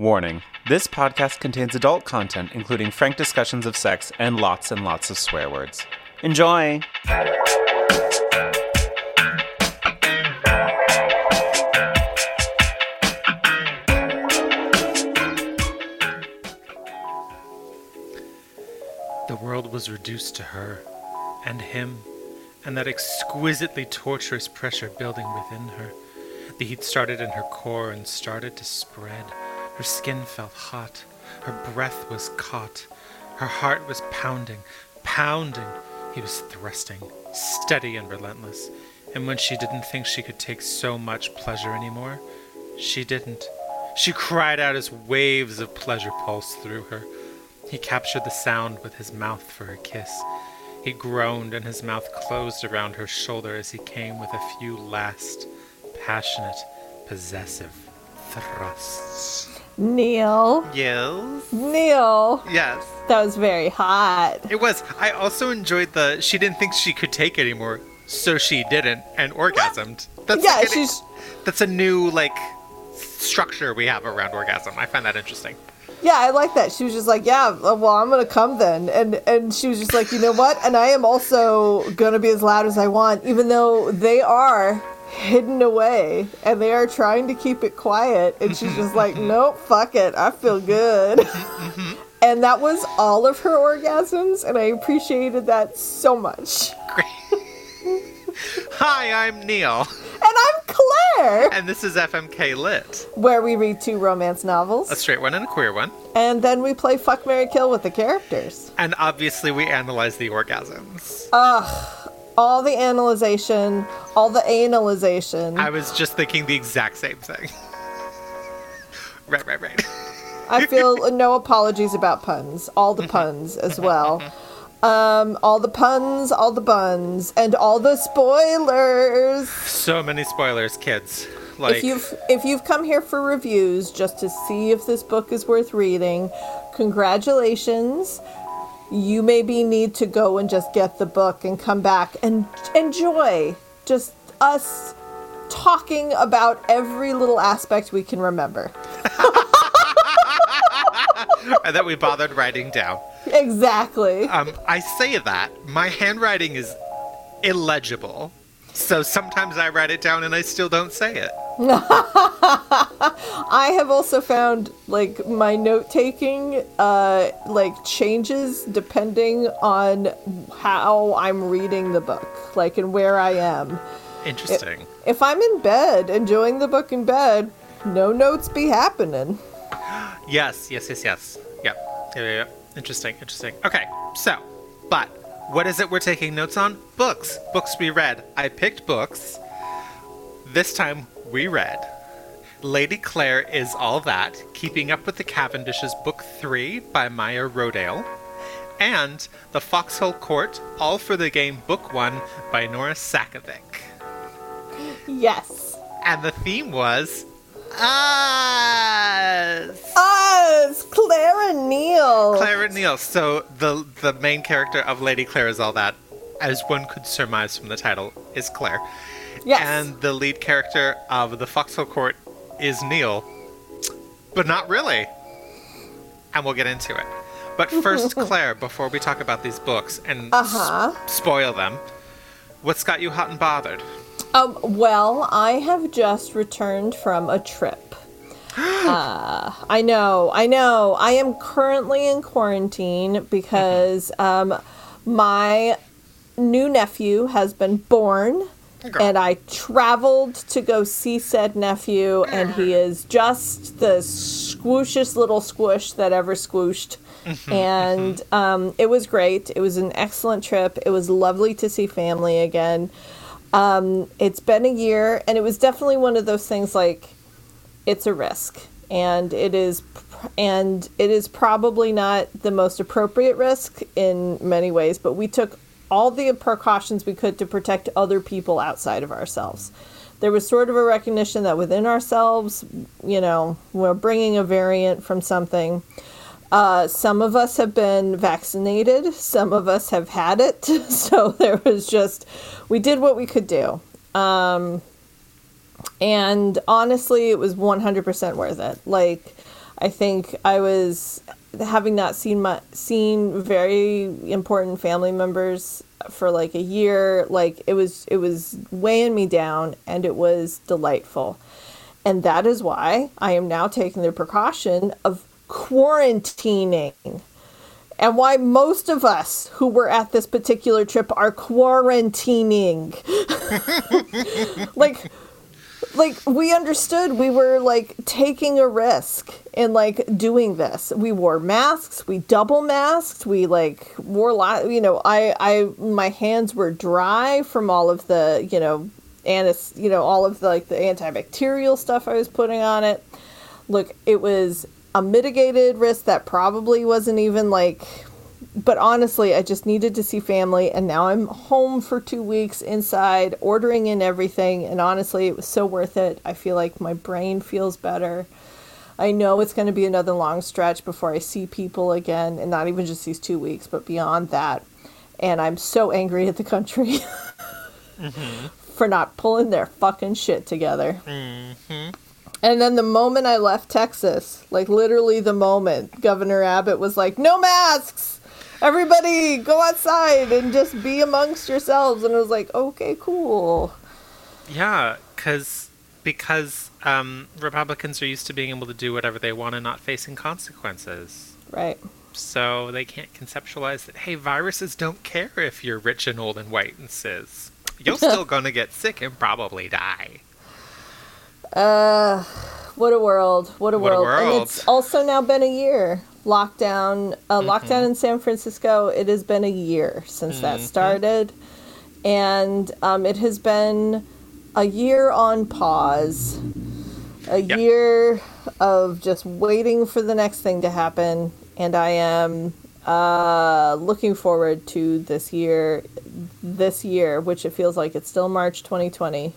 Warning this podcast contains adult content, including frank discussions of sex and lots and lots of swear words. Enjoy! The world was reduced to her and him, and that exquisitely torturous pressure building within her. The heat started in her core and started to spread. Her skin felt hot. Her breath was caught. Her heart was pounding, pounding. He was thrusting, steady and relentless. And when she didn't think she could take so much pleasure anymore, she didn't. She cried out as waves of pleasure pulsed through her. He captured the sound with his mouth for her kiss. He groaned and his mouth closed around her shoulder as he came with a few last, passionate, possessive thrusts. Neil. Yes. Neil. Yes. That was very hot. It was. I also enjoyed the she didn't think she could take anymore, so she didn't and orgasmed. That's Yeah, like an- she's- that's a new like structure we have around orgasm. I find that interesting. Yeah, I like that. She was just like, "Yeah, uh, well, I'm gonna come then," and and she was just like, "You know what?" And I am also gonna be as loud as I want, even though they are hidden away and they are trying to keep it quiet. And she's just like, "Nope, fuck it, I feel good." Mm-hmm, mm-hmm. and that was all of her orgasms, and I appreciated that so much. Hi, I'm Neil, And I'm Claire, and this is FMK Lit, where we read two romance novels, a straight one and a queer one, and then we play Fuck Mary Kill with the characters. and obviously we analyze the orgasms. All the analyzation, all the analyzation. I was just thinking the exact same thing. right, right, right. I feel no apologies about puns. All the puns as well. Um, all the puns, all the buns, and all the spoilers. So many spoilers, kids. Like if you've if you've come here for reviews just to see if this book is worth reading, congratulations. You maybe need to go and just get the book and come back and enjoy just us talking about every little aspect we can remember. that we bothered writing down. Exactly. Um, I say that my handwriting is illegible, so sometimes I write it down and I still don't say it. I have also found like my note taking uh like changes depending on how I'm reading the book, like and where I am. Interesting. If I'm in bed enjoying the book in bed, no notes be happening. yes, yes, yes, yes. Yep. Yeah, yeah, yeah. Interesting, interesting. Okay, so, but what is it we're taking notes on? Books. Books we read. I picked books. This time we read Lady Claire is All That, Keeping Up with the Cavendishes, Book 3 by Maya Rodale, and The Foxhole Court, All for the Game, Book 1 by Nora Sakavic. Yes. And the theme was us. Us, Claire and Neil. Claire and Neil. So the the main character of Lady Claire is all that, as one could surmise from the title, is Claire. Yes. And the lead character of the Foxhole Court is Neil, but not really. And we'll get into it. But first, Claire, before we talk about these books and Uh-huh. s- spoil them, what's got you hot and bothered? Um, well, I have just returned from a trip. uh, I know, I know. I am currently in quarantine because um, my new nephew has been born. Girl. And I traveled to go see said nephew, and he is just the squooshiest little squish that ever squooshed. and um, it was great. It was an excellent trip. It was lovely to see family again Um, it's been a year and it was definitely one of those things like it's a risk and it is and it is probably not the most appropriate risk in many ways but we took all the precautions we could to protect other people outside of ourselves. There was sort of a recognition that within ourselves you know we're bringing a variant from something uh, some of us have been vaccinated, some of us have had it. So there was just, we did what we could do. Um, and honestly, it was 100% worth it. Like, I think I was having not seen my seen very important family members for like a year like it was it was weighing me down and it was delightful and that is why i am now taking the precaution of quarantining. And why most of us who were at this particular trip are quarantining. Like like we understood we were like taking a risk in like doing this. We wore masks we double masked we like wore lot you know i i my hands were dry from all of the you know anis you know all of the like the antibacterial stuff i was putting on it. Look it was a mitigated risk that probably wasn't even like but honestly, I just needed to see family, and now I'm home for two weeks inside, ordering in everything, and honestly, it was so worth it. I feel like my brain feels better. I know it's going to be another long stretch before I see people again, and not even just these two weeks, but beyond that. And I'm so angry at the country mm-hmm. for not pulling their fucking shit together. Mm-hmm. And then the moment I left Texas, like literally the moment, Governor Abbott was like, no masks! everybody go outside and just be amongst yourselves. And i was like okay cool. Yeah because because um, republicans are used to being able to do whatever they want and not facing consequences. Right. So they can't conceptualize that hey viruses don't care if you're rich and old and white and cis. You're still gonna get sick and probably die uh what a world what a, what world. a world and it's also now been a year lockdown uh, mm-hmm. lockdown in San Francisco. It has been a year since mm-hmm. that started, and um, it has been a year on pause, a yep. year of just waiting for the next thing to happen, and I am uh, looking forward to this year. This year, which it feels like it's still March 2020,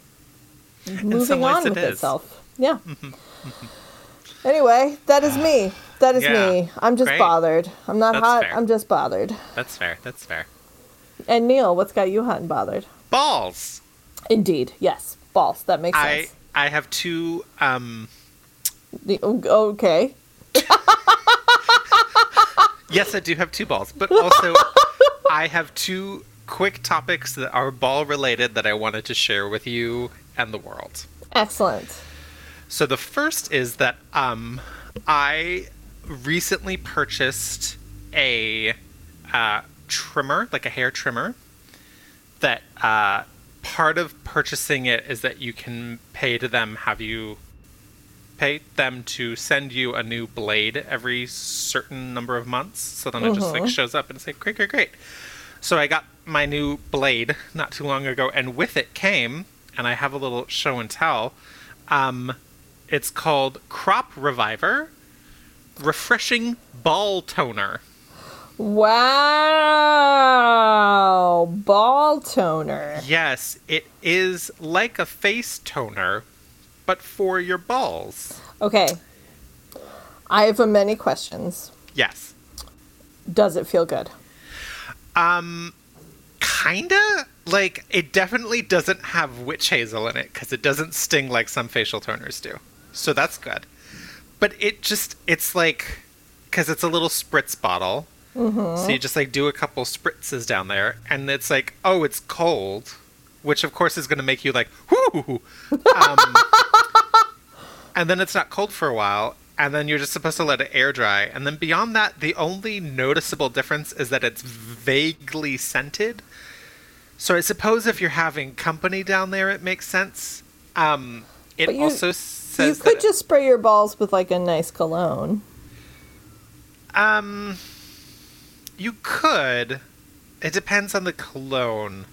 moving on with is. itself. Yeah. Anyway, that is me. That is yeah. me. I'm just Great. bothered. I'm not That's hot. Fair. I'm just bothered. That's fair. That's fair. And Neil, what's got you hot and bothered? Balls. Indeed. Yes. Balls. That makes I, sense. I have two um the, okay. yes, I do have two balls, but also I have two quick topics that are ball related that I wanted to share with you and the world. Excellent. So the first is that um I recently purchased a uh, trimmer, like a hair trimmer, that uh, part of purchasing it is that you can pay to them, have you pay them to send you a new blade every certain number of months. So then it just like uh-huh. shows up and it's like, great, great, great. So I got my new blade not too long ago, and with it came, and I have a little show and tell. Um, it's called Crop Reviver refreshing ball toner. Wow, ball toner. Yes, it is like a face toner, but for your balls. Okay. I have many questions. Yes. Does it feel good? Um, kinda. Like, it definitely doesn't have witch hazel in it because it doesn't sting like some facial toners do. So that's good but it just it's like because it's a little spritz bottle. Mm-hmm. So you just like do a couple spritzes down there, and it's like, oh, it's cold, which of course is going to make you like, whoo. Um, and then it's not cold for a while, and then you're just supposed to let it air dry. And then beyond that, the only noticeable difference is that it's vaguely scented. So I suppose if you're having company down there, it makes sense. Um, it you, also says you could just spray your balls with like a nice cologne. Um, you could. It depends on the cologne.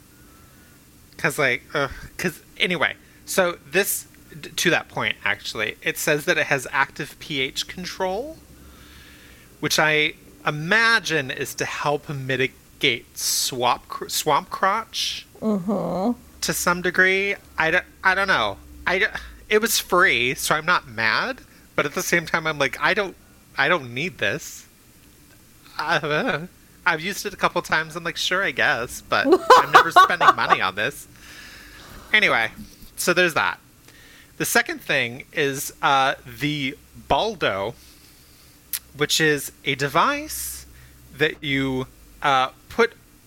Cause like, uh, cause anyway. So this, to that point, actually, it says that it has active pH control, which I imagine is to help mitigate swamp swamp crotch. Mm-hmm. To some degree, I don't, I don't know. I it was free, so I'm not mad. But at the same time, I'm like, I don't, I don't need this. Uh, I've used it a couple times. I'm like, sure, I guess, but I'm never spending money on this. Anyway, so there's that. The second thing is uh, the Balldo which is a device that you uh,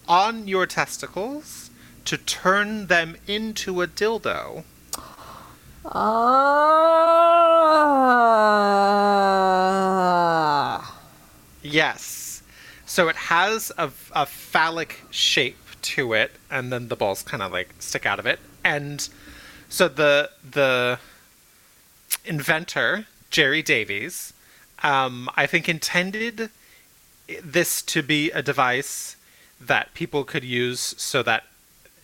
on your testicles to turn them into a dildo. Ah. Yes. So it has a, a phallic shape to it, and then the balls kind of like stick out of it. And so the the inventor Jerry Davies, um, I think intended this to be a device that people could use so that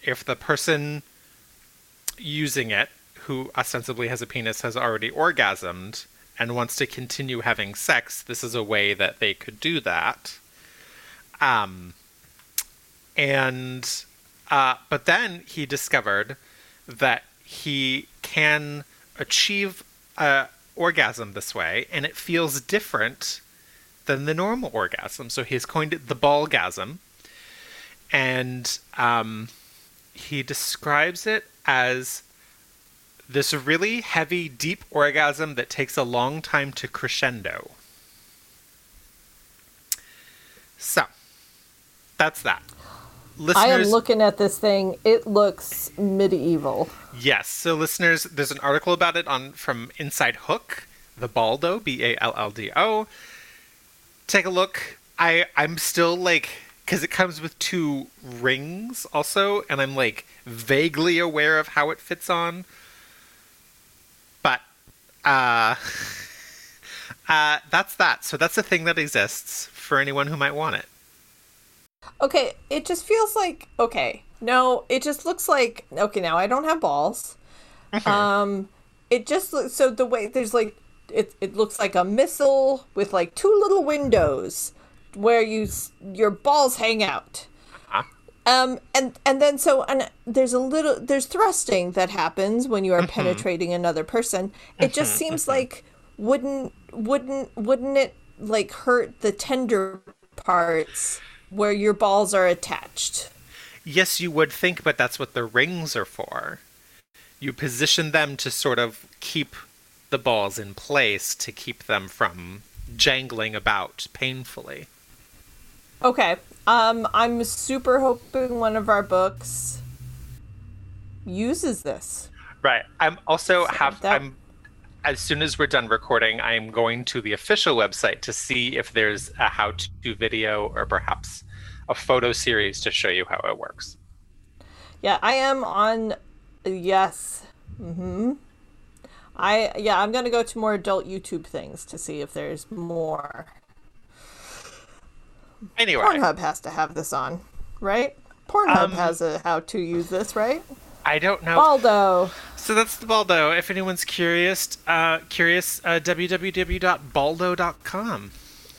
if the person using it, who ostensibly has a penis, has already orgasmed and wants to continue having sex, this is a way that they could do that. Um, and uh, but then he discovered that he can achieve a orgasm this way, and it feels different than the normal orgasm. So he's coined it the ballgasm, and um, he describes it as this really heavy, deep orgasm that takes a long time to crescendo. So, that's that. Listeners, I am looking at this thing. It looks medieval. Yes. So, listeners, there's an article about it on from Inside Hook, the Balldo, B A L L D O. Take a look. I I'm still like because it comes with two rings also, and I'm like vaguely aware of how it fits on. But uh, uh, that's that. So that's a thing that exists for anyone who might want it. Okay, it just feels like okay. No, it just looks like okay. Now I don't have balls. Um, it just looks so the way there's like it. It looks like a missile with like two little windows where you your balls hang out. Uh-huh. Um, and and then so and there's a little there's thrusting that happens when you are mm-hmm. penetrating another person. It just mm-hmm. seems mm-hmm. like wouldn't wouldn't wouldn't it like hurt the tender parts where your balls are attached? Yes, you would think, but that's what the rings are for. You position them to sort of keep the balls in place to keep them from jangling about painfully. Okay. Um, I'm super hoping one of our books uses this. Right. I'm also have that- I'm as soon as we're done recording, I am going to the official website to see if there's a how to video or perhaps a photo series to show you how it works. Yeah, I am on. Yes. Mm-hmm. I yeah, I'm gonna go to more adult YouTube things to see if there's more. Anyway, Pornhub has to have this on, right? Pornhub Um, has a how to use this, right? I don't know. Balldo. So that's the Balldo. If anyone's curious, uh, curious, uh, www.balldo.com.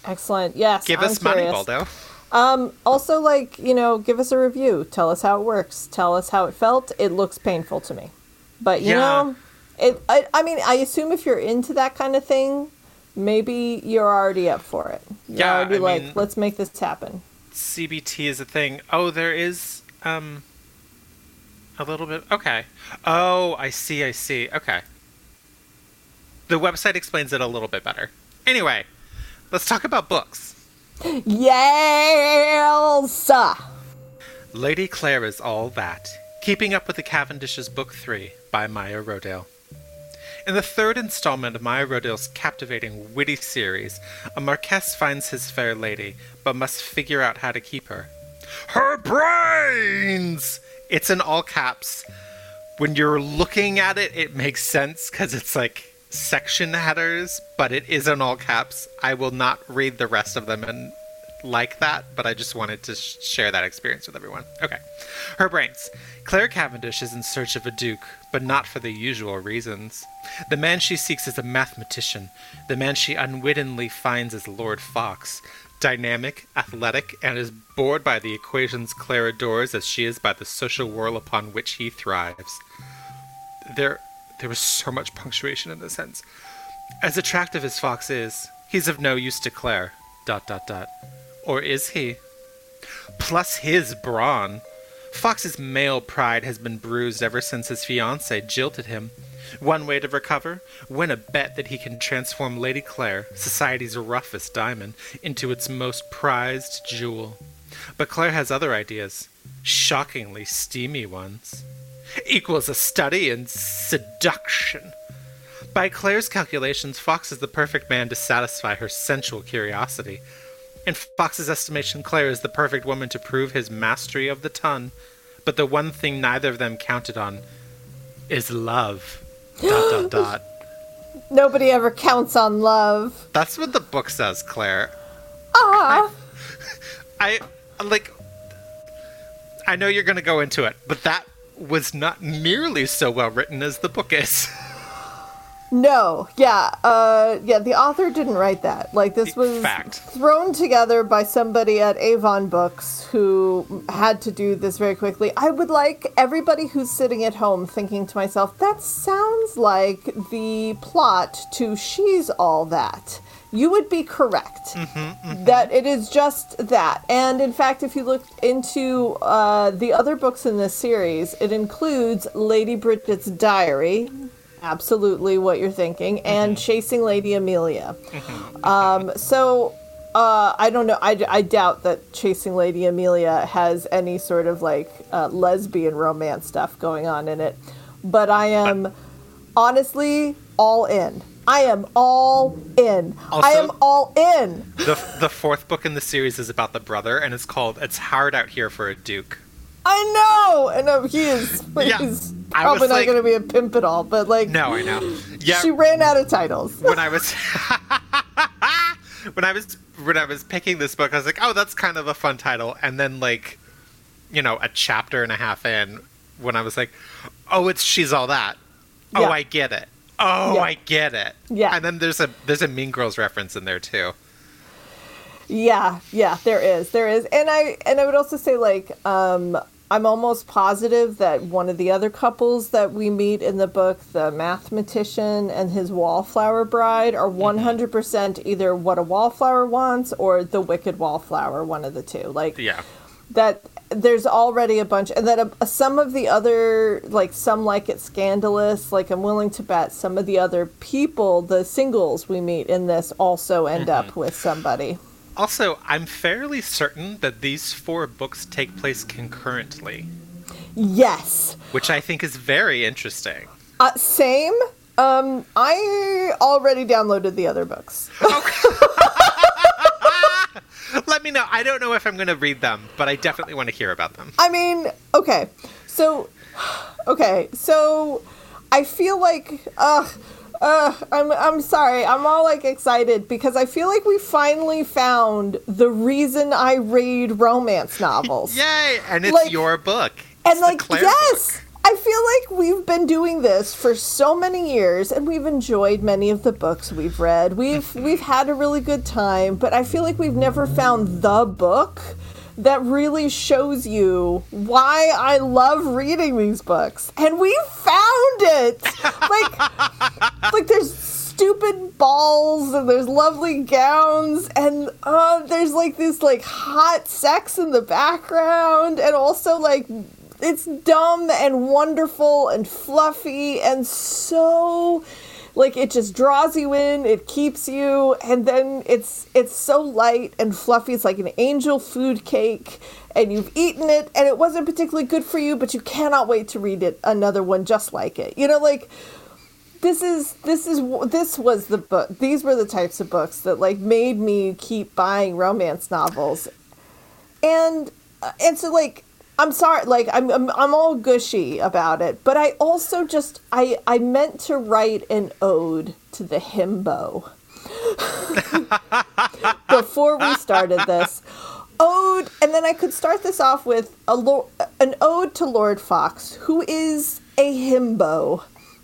Excellent. Yes. Give I'm us money, curious. Balldo. Um, also, like, you know, give us a review. Tell us how it works. Tell us how it felt. It looks painful to me. But, you Yeah. know, it, I, I mean, I assume if you're into that kind of thing, maybe you're already up for it. You're Yeah, already I like, mean- let's make this happen. CBT is a thing. Oh, there is um a little bit. Okay. Oh, I see. I see. Okay. The website explains it a little bit better. Anyway, let's talk about books. Yes! Lady Claire is all that. Keeping Up with the Cavendishes, Book 3 by Maya Rodale. In the third installment of Maya Rodale's captivating, witty series, a Marquess finds his fair lady, but must figure out how to keep her. Her brains! It's in all caps. When you're looking at it, it makes sense because it's like section headers, but it is in all caps. I will not read the rest of them and like that, but I just wanted to sh- share that experience with everyone. Okay. Her brains. Claire Cavendish is in search of a duke, but not for the usual reasons. The man she seeks is a mathematician. The man she unwittingly finds is Lord Fox. Dynamic, athletic, and as bored by the equations Claire adores as she is by the social whirl upon which he thrives. There, there was so much punctuation in this sentence. As attractive as Fox is, he's of no use to Claire. Dot dot dot. Or is he? Plus his brawn. Fox's male pride has been bruised ever since his fiancée jilted him. One way to recover? Win a bet that he can transform Lady Claire, society's roughest diamond, into its most prized jewel. But Claire has other ideas, shockingly steamy ones. Equals a study in seduction. By Claire's calculations, Fox is the perfect man to satisfy her sensual curiosity. In Fox's estimation, Claire is the perfect woman to prove his mastery of the ton. But the one thing neither of them counted on is love. dot dot dot. Nobody ever counts on love. That's what the book says, Claire. Ah, I like I know you're going to go into it, but that was not nearly so well written as the book is. no, yeah, uh, yeah. The author didn't write that. Like this was Fact. thrown together by somebody at Avon Books who had to do this very quickly. I would like everybody who's sitting at home thinking to myself, that sounds like the plot to She's All That. You would be correct that it is just that. And in fact, if you look into uh, the other books in this series, it includes Lady Bridget's Diary, absolutely what you're thinking, and Chasing Lady Amelia. Um, so uh, I don't know. I, I doubt that Chasing Lady Amelia has any sort of like uh, lesbian romance stuff going on in it. But I am honestly all in. I am all in. I am all in. the the fourth book in the series is about the brother and it's called It's Hard Out Here for a Duke. I know. And uh, he is. Yeah, He's probably not like- going to be a pimp at all. But like, No, I know. Yeah. she ran out of titles. when I was when I was when I was picking this book, I was like, "Oh, that's kind of a fun title." And then like, you know, a chapter and a half in, when I was like, "Oh, it's she's all that." Oh, Yeah. I get it. Oh, Yeah. I get it. Yeah. And then there's a there's a Mean Girls reference in there too. Yeah, yeah, there is, there is, and I and I would also say like um, I'm almost positive that one of the other couples that we meet in the book, the mathematician and his wallflower bride, are 100 percent either what a wallflower wants or the wicked wallflower, one of the two. Like Yeah. that there's already a bunch and that uh, some of the other like some like it scandalous like i'm willing to bet some of the other people the singles we meet in this also end up with somebody Also, I'm fairly certain that these four books take place concurrently, yes which I think is very interesting. uh, same um i already downloaded the other books Let me know. I don't know if I'm going to read them, but I definitely want to hear about them. I mean, okay. So, okay. So, I feel like, uh, uh, I'm, I'm sorry. I'm all like excited because I feel like we finally found the reason I read romance novels. Yay! And it's Like- your book. and It's the like, Claire yes. book. I feel like we've been doing this for so many years and we've enjoyed many of the books we've read. We've we've had a really good time, but I feel like we've never found the book that really shows you why I love reading these books. And we found it. Like like there's stupid balls and there's lovely gowns and uh, there's like this like hot sex in the background and also like it's dumb and wonderful and fluffy and so like it just draws you in it keeps you and then it's it's so light and fluffy. It's like an angel food cake and you've eaten it and it wasn't particularly good for you but you cannot wait to read it another one just like it. You know like this is this is this was the book these were the types of books that like made me keep buying romance novels. And uh, and so like i'm sorry like I'm, I'm i'm all gushy about it but i also just i i meant to write an ode to the himbo. Before we started this ode and then i could start this off with a an ode to lord fox who is a himbo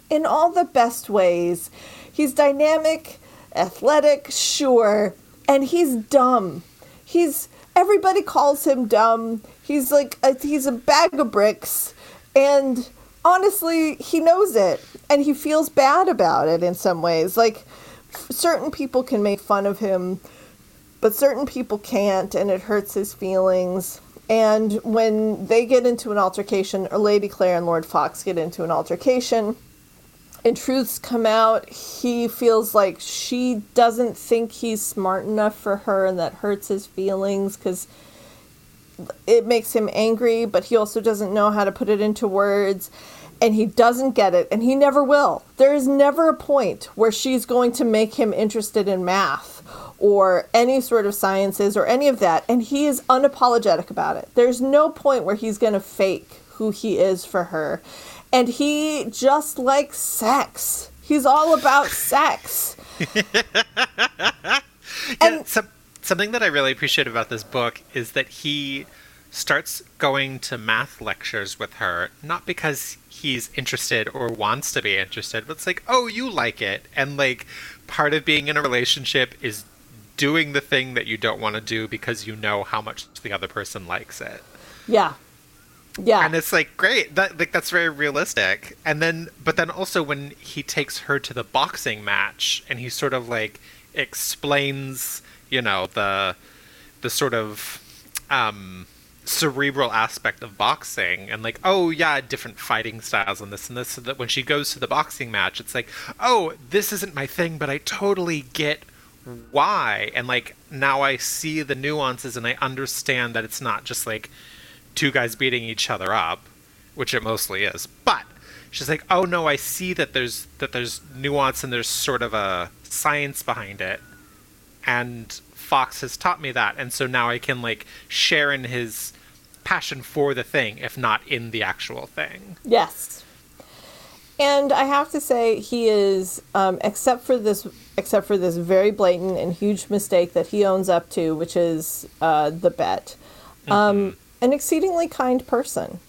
in all the best ways. He's dynamic athletic sure and he's dumb. He's everybody calls him dumb he's like a, he's a bag of bricks and honestly he knows it and he feels bad about it in some ways. Like certain people can make fun of him but certain people can't and it hurts his feelings. And when they get into an altercation or lady claire and lord fox get into an altercation and truths come out, he feels like she doesn't think he's smart enough for her, and that hurts his feelings because it makes him angry, but he also doesn't know how to put it into words. And he doesn't get it, and he never will. There is never a point where she's going to make him interested in math or any sort of sciences or any of that. And he is unapologetic about it. There's no point where he's going to fake who he is for her. And he just likes sex. He's all about sex. and some, something that I really appreciate about this book is that he starts going to math lectures with her, not because he's interested or wants to be interested, but it's like, oh, you like it. And like part of being in a relationship is doing the thing that you don't want to do because you know how much the other person likes it. Yeah. Yeah. And it's like great. That like that's very realistic. And then but then also when he takes her to the boxing match and he sort of like explains, you know, the the sort of um cerebral aspect of boxing and like oh yeah different fighting styles and this and this so that when she goes to the boxing match it's like oh this isn't my thing but i totally get why. And like now i see the nuances and i understand that it's not just like two guys beating each other up which it mostly is. But she's like oh no i see that there's that there's nuance and there's sort of a science behind it and fox has taught me that and so now i can like share in his passion for the thing if not in the actual thing Yes. And I have to say, he is, um, except for this, except for this very blatant and huge mistake that he owns up to, which is uh, the bet, um, an exceedingly kind person,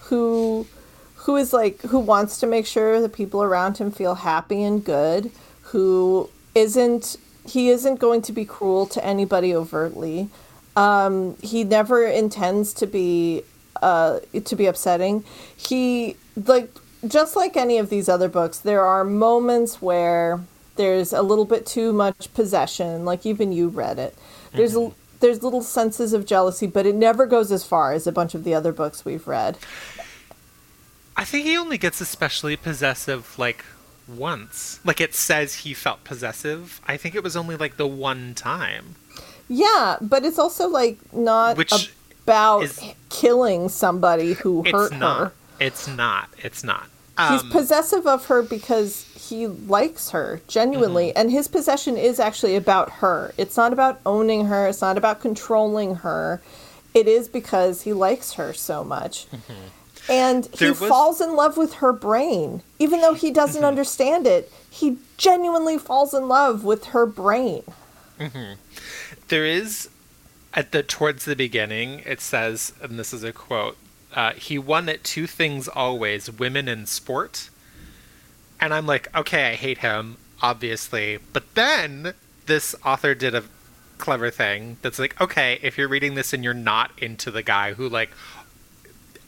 who, who is like, who wants to make sure the people around him feel happy and good, who isn't, he isn't going to be cruel to anybody overtly. Um, he never intends to be uh, to be upsetting. He like just like any of these other books, there are moments where there's a little bit too much possession. Like even you read it. There's a, there's little senses of jealousy, but it never goes as far as a bunch of the other books we've read. I think he only gets especially possessive like once. Like it says he felt possessive. I think it was only like the one time. Yeah, but it's also like not Which about is- killing somebody who hurt it's not. her. It's not. It's not. He's Um, possessive of her because he likes her genuinely, Mm-hmm. and his possession is actually about her. It's not about owning her, it's not about controlling her. It is because he likes her so much. And he Mm-hmm. Was- falls in love with her brain. Even though he Mm-hmm. doesn't understand it, he genuinely falls in love with her brain. there is at the towards the beginning it says and this is a quote uh, he won at two things always women and sport and i'm like okay i hate him obviously but then this author did a clever thing that's like okay if you're reading this and you're not into the guy who like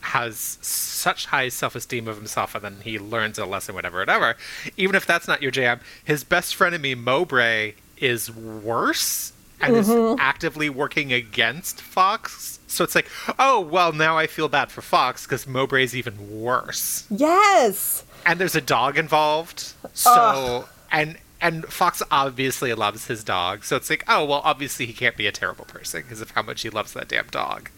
has such high self-esteem of himself and then he learns a lesson whatever whatever. Even if that's not your jam his best friend and me mowbray is worse and is mm-hmm. actively working against fox. So it's like oh well now i feel bad for fox because mowbray's even worse. Yes! and there's a dog involved. So and and fox obviously loves his dog. So it's like oh well obviously he can't be a terrible person because of how much he loves that damn dog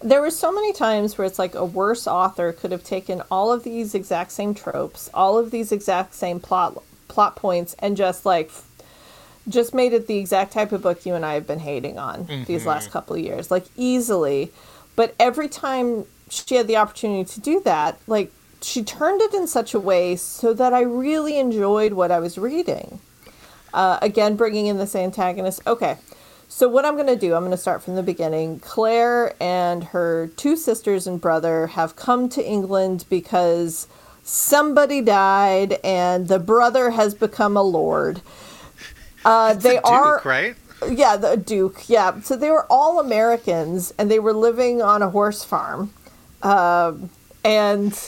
There were so many times where it's like a worse author could have taken all of these exact same tropes, all of these exact same plot plot points, and just like just made it the exact type of book you and I have been hating on these last couple of years, like easily. But every time she had the opportunity to do that, like she turned it in such a way so that I really enjoyed what I was reading. Uh, again, bringing in this antagonist. Okay, so what I'm going to do, I'm going to start from the beginning. Claire and her two sisters and brother have come to England because somebody died and the brother has become a lord. Uh, they Duke, are right yeah, the Duke. Yeah, so they were all Americans, and they were living on a horse farm, um, and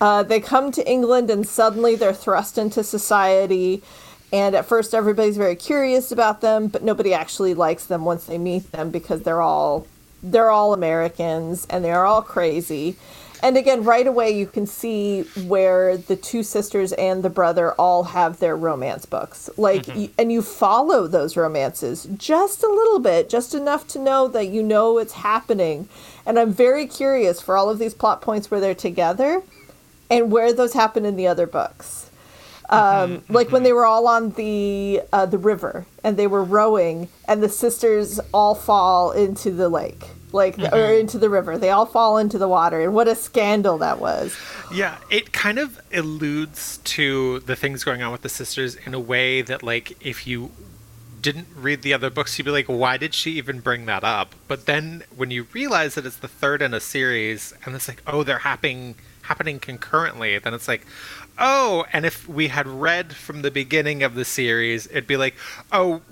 uh, they come to England, and suddenly they're thrust into society. And at first, everybody's very curious about them, but nobody actually likes them once they meet them because they're all they're all Americans and they're all crazy. And again, right away you can see where the two sisters and the brother all have their romance books. Like Mm-hmm. y- and you follow those romances just a little bit, just enough to know that you know it's happening. And I'm very curious for all of these plot points where they're together and where those happen in the other books. Um, like when they were all on the uh, the river and they were rowing, and the sisters all fall into the lake, like or into the river. They all fall into the water, and what a scandal that was. Yeah, it kind of alludes to the things going on with the sisters in a way that, like, if you didn't read the other books, you'd be like, why did she even bring that up? But then when you realize that it's the third in a series, and it's like, oh, they're happening happening concurrently, then it's like, oh, and if we had read from the beginning of the series, it'd be like, oh,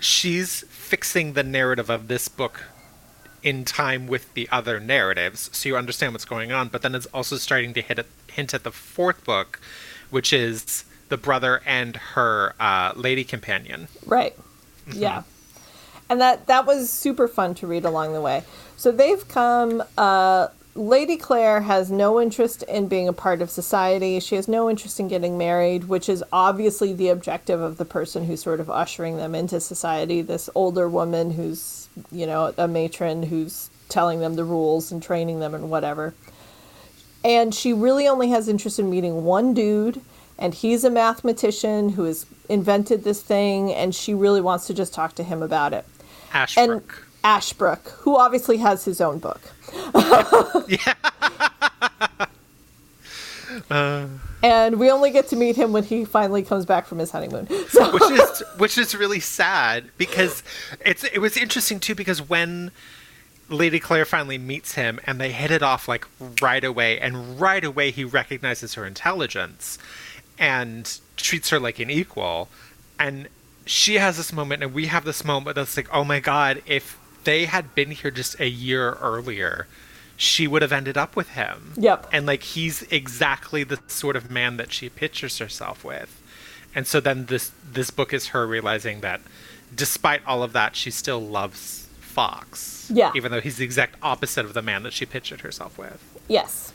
she's fixing the narrative of this book in time with the other narratives, so you understand what's going on. But then it's also starting to hit at, hint at the fourth book, which is the brother and her uh, lady companion. Right. Yeah. And that that was super fun to read along the way. So they've come uh Lady Claire has no interest in being a part of society. She has no interest in getting married, which is obviously the objective of the person who's sort of ushering them into society. This older woman who's, you know, a matron who's telling them the rules and training them and whatever. And she really only has interest in meeting one dude, and he's a mathematician who has invented this thing, and she really wants to just talk to him about it. Ashbrook. And Ashbrook, who obviously has his own book. And we only get to meet him when he finally comes back from his honeymoon. So which is which is really sad because it's it was interesting too because when Lady Claire finally meets him and they hit it off like right away and right away he recognizes her intelligence and treats her like an equal and she has this moment and we have this moment that's like oh my god if they had been here just a year earlier she would have ended up with him Yep. and like he's exactly the sort of man that she pictures herself with and so then this this book is her realizing that despite all of that she still loves fox Yeah. even though he's the exact opposite of the man that she pictured herself with Yes.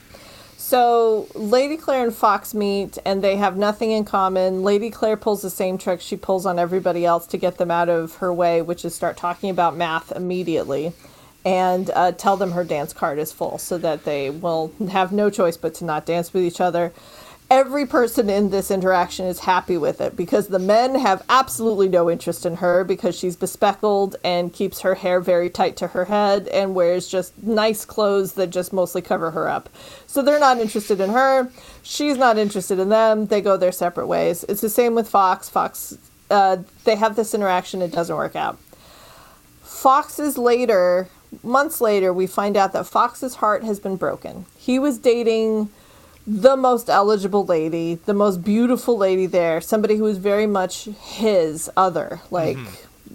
So Lady Claire and Fox meet, and they have nothing in common. Lady Claire pulls the same trick she pulls on everybody else to get them out of her way, which is start talking about math immediately and uh, tell them her dance card is full so that they will have no choice but to not dance with each other. Every person in this interaction is happy with it because the men have absolutely no interest in her because she's bespeckled and keeps her hair very tight to her head and wears just nice clothes that just mostly cover her up. So they're not interested in her. She's not interested in them. They go their separate ways. It's the same with Fox. Fox, uh, they have this interaction, it doesn't work out. Fox's later, months later, we find out that Fox's heart has been broken. He was dating the most eligible lady, the most beautiful lady there, somebody who was very much his other, like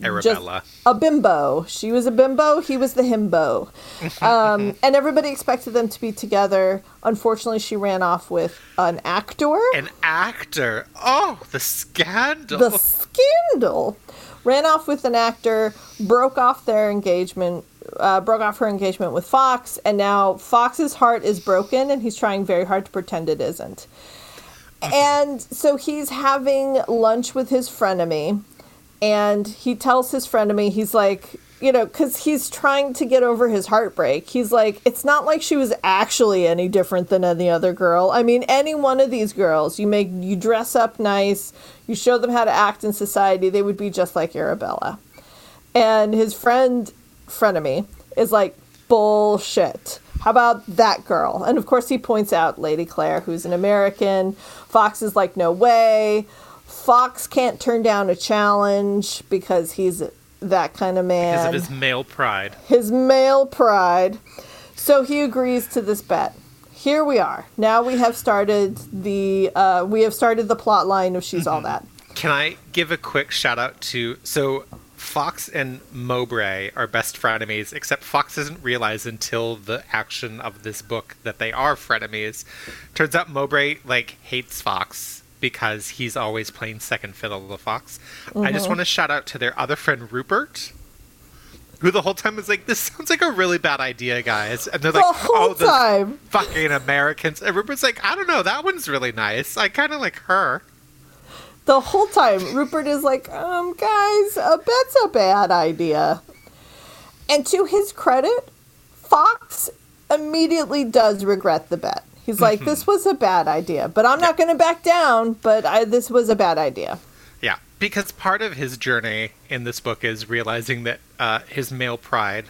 just arabella a bimbo. She was a bimbo, he was the himbo. Um, and everybody expected them to be together. Unfortunately, she ran off with an actor. an actor oh the scandal the scandal ran off with an actor broke off their engagement uh, broke off her engagement with fox and now fox's heart is broken and he's trying very hard to pretend it isn't. And so he's having lunch with his frenemy and he tells his frenemy he's like you know because he's trying to get over his heartbreak. He's like it's not like she was actually any different than any other girl. I mean any one of these girls. You make you dress up nice. You show them how to act in society. They would be just like arabella. And his friend frenemy is like bullshit how about that girl and of course he points out lady claire who's an american fox is like no way fox can't turn down a challenge because he's that kind of man because of his male pride his male pride. So he agrees to this bet. Here we are. Now we have started the uh, we have started the plot line of she's all that. Can I give a quick shout out to so Fox and Mowbray are best frenemies, except Fox doesn't realize until the action of this book that they are frenemies. Turns out Mowbray like hates Fox because he's always playing second fiddle to Fox. I just uh-huh. want to shout out to their other friend Rupert. who the whole time is like, "This sounds like a really bad idea, guys," and they're The like, whole "Oh, the time. fucking Americans." And Rupert's like, "I don't know, that one's really nice. I kind of like her." The whole time Rupert is like, um, guys, a bet's a bad idea. And to his credit, Fox immediately does regret the bet. He's like, Mm-hmm. this was a bad idea, but I'm not going to back down, but I, this was a bad idea. Yeah, because part of his journey in this book is realizing that uh, his male pride,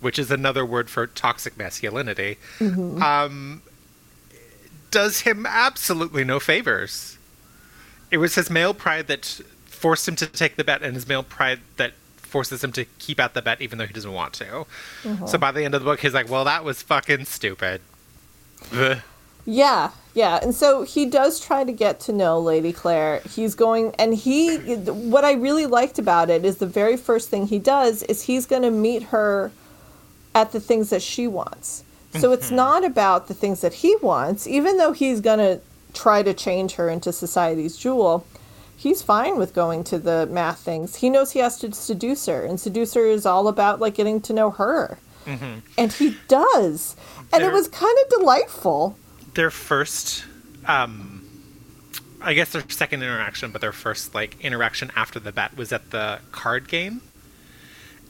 which is another word for toxic masculinity, um, does him absolutely no favors. It was his male pride that forced him to take the bet, and his male pride that forces him to keep at the bet even though he doesn't want to. Mm-hmm. So by the end of the book, he's like, "Well, that was fucking stupid." Yeah, yeah. And so he does try to get to know Lady Claire. He's going, and he, what I really liked about it is the very first thing he does is he's going to meet her at the things that she wants. So it's mm-hmm. not about the things that he wants, even though he's going to try to change her into society's jewel. He's fine with going to the math things. He knows he has to seduce her, and seduce her is all about like getting to know her. And he does. And it was kind of delightful. their first um I guess their second interaction, but their first like interaction after the bet was at the card game.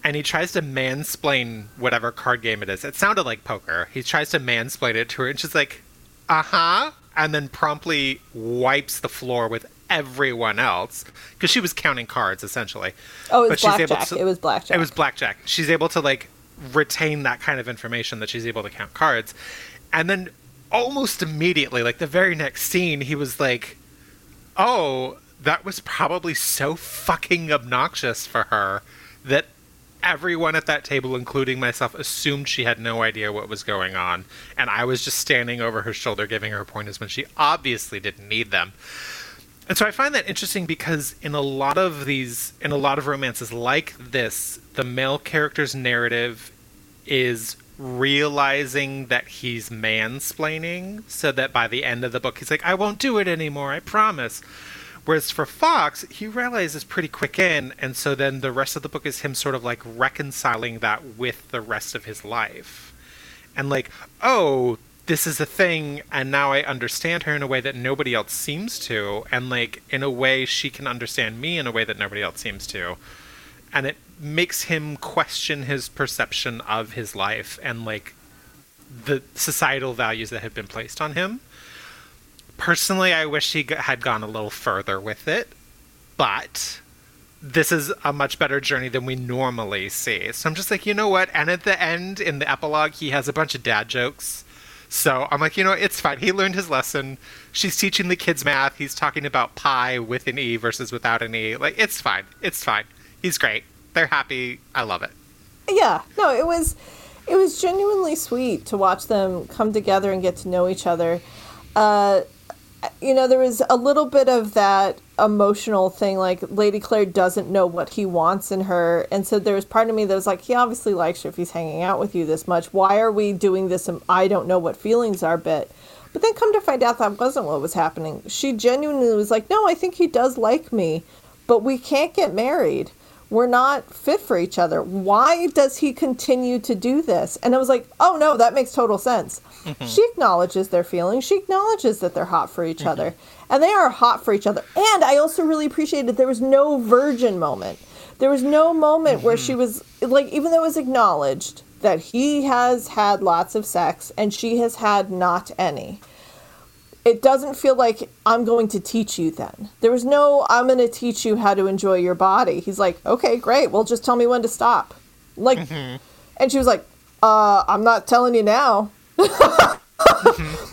And he tries to mansplain whatever card game it is. It sounded like poker. He tries to mansplain it to her and she's like, "Uh-huh." And then promptly wipes the floor with everyone else because she was counting cards essentially. Oh, it But was able blackjack. to- it was blackjack. It was blackjack. She's able to like retain that kind of information that she's able to count cards. And then almost immediately, like the very next scene, he was like, "Oh, that was probably so fucking obnoxious for her that everyone at that table, including myself, assumed she had no idea what was going on, and I was just standing over her shoulder giving her pointers when she obviously didn't need them." And so I find that interesting because in a lot of these, in a lot of romances like this, the male character's narrative is realizing that he's mansplaining so that by the end of the book he's like, I won't do it anymore, I promise. Whereas for Fox, he realizes pretty quick in, and so then the rest of the book is him sort of like reconciling that with the rest of his life. And like, oh, this is a thing, and now I understand her in a way that nobody else seems to, and like in a way she can understand me in a way that nobody else seems to. And it makes him question his perception of his life and like the societal values that have been placed on him. Personally, I wish he had gone a little further with it, but this is a much better journey than we normally see. So I'm just like, you know what? And at the end, in the epilogue, he has a bunch of dad jokes. So I'm like, you know, it's fine. He learned his lesson. She's teaching the kids math. He's talking about pi with an E versus without an E. Like, it's fine. It's fine. He's great. They're happy. I love it. yeah no it was it was genuinely sweet to watch them come together and get to know each other uh you know there was a little bit of that emotional thing like lady claire doesn't know what he wants in her. And so there was part of me that was like he obviously likes you if he's hanging out with you this much. Why are we doing this and i don't know what feelings are? Bit but then come to find out that wasn't what was happening. She genuinely was like no i think he does like me but we can't get married we're not fit for each other. Why does he continue to do this? And I was like, oh no, that makes total sense. Mm-hmm. She acknowledges their feelings. She acknowledges that they're hot for each mm-hmm. other. And they are hot for each other. And I also really appreciated there was no virgin moment. There was no moment where mm-hmm. she was like, even though it was acknowledged that he has had lots of sex and she has had not any it doesn't feel like I'm going to teach you then. There was no, I'm going to teach you how to enjoy your body. He's like, okay, great. Well, just tell me when to stop. Like, mm-hmm. and she was like, uh, I'm not telling you now. Mm-hmm.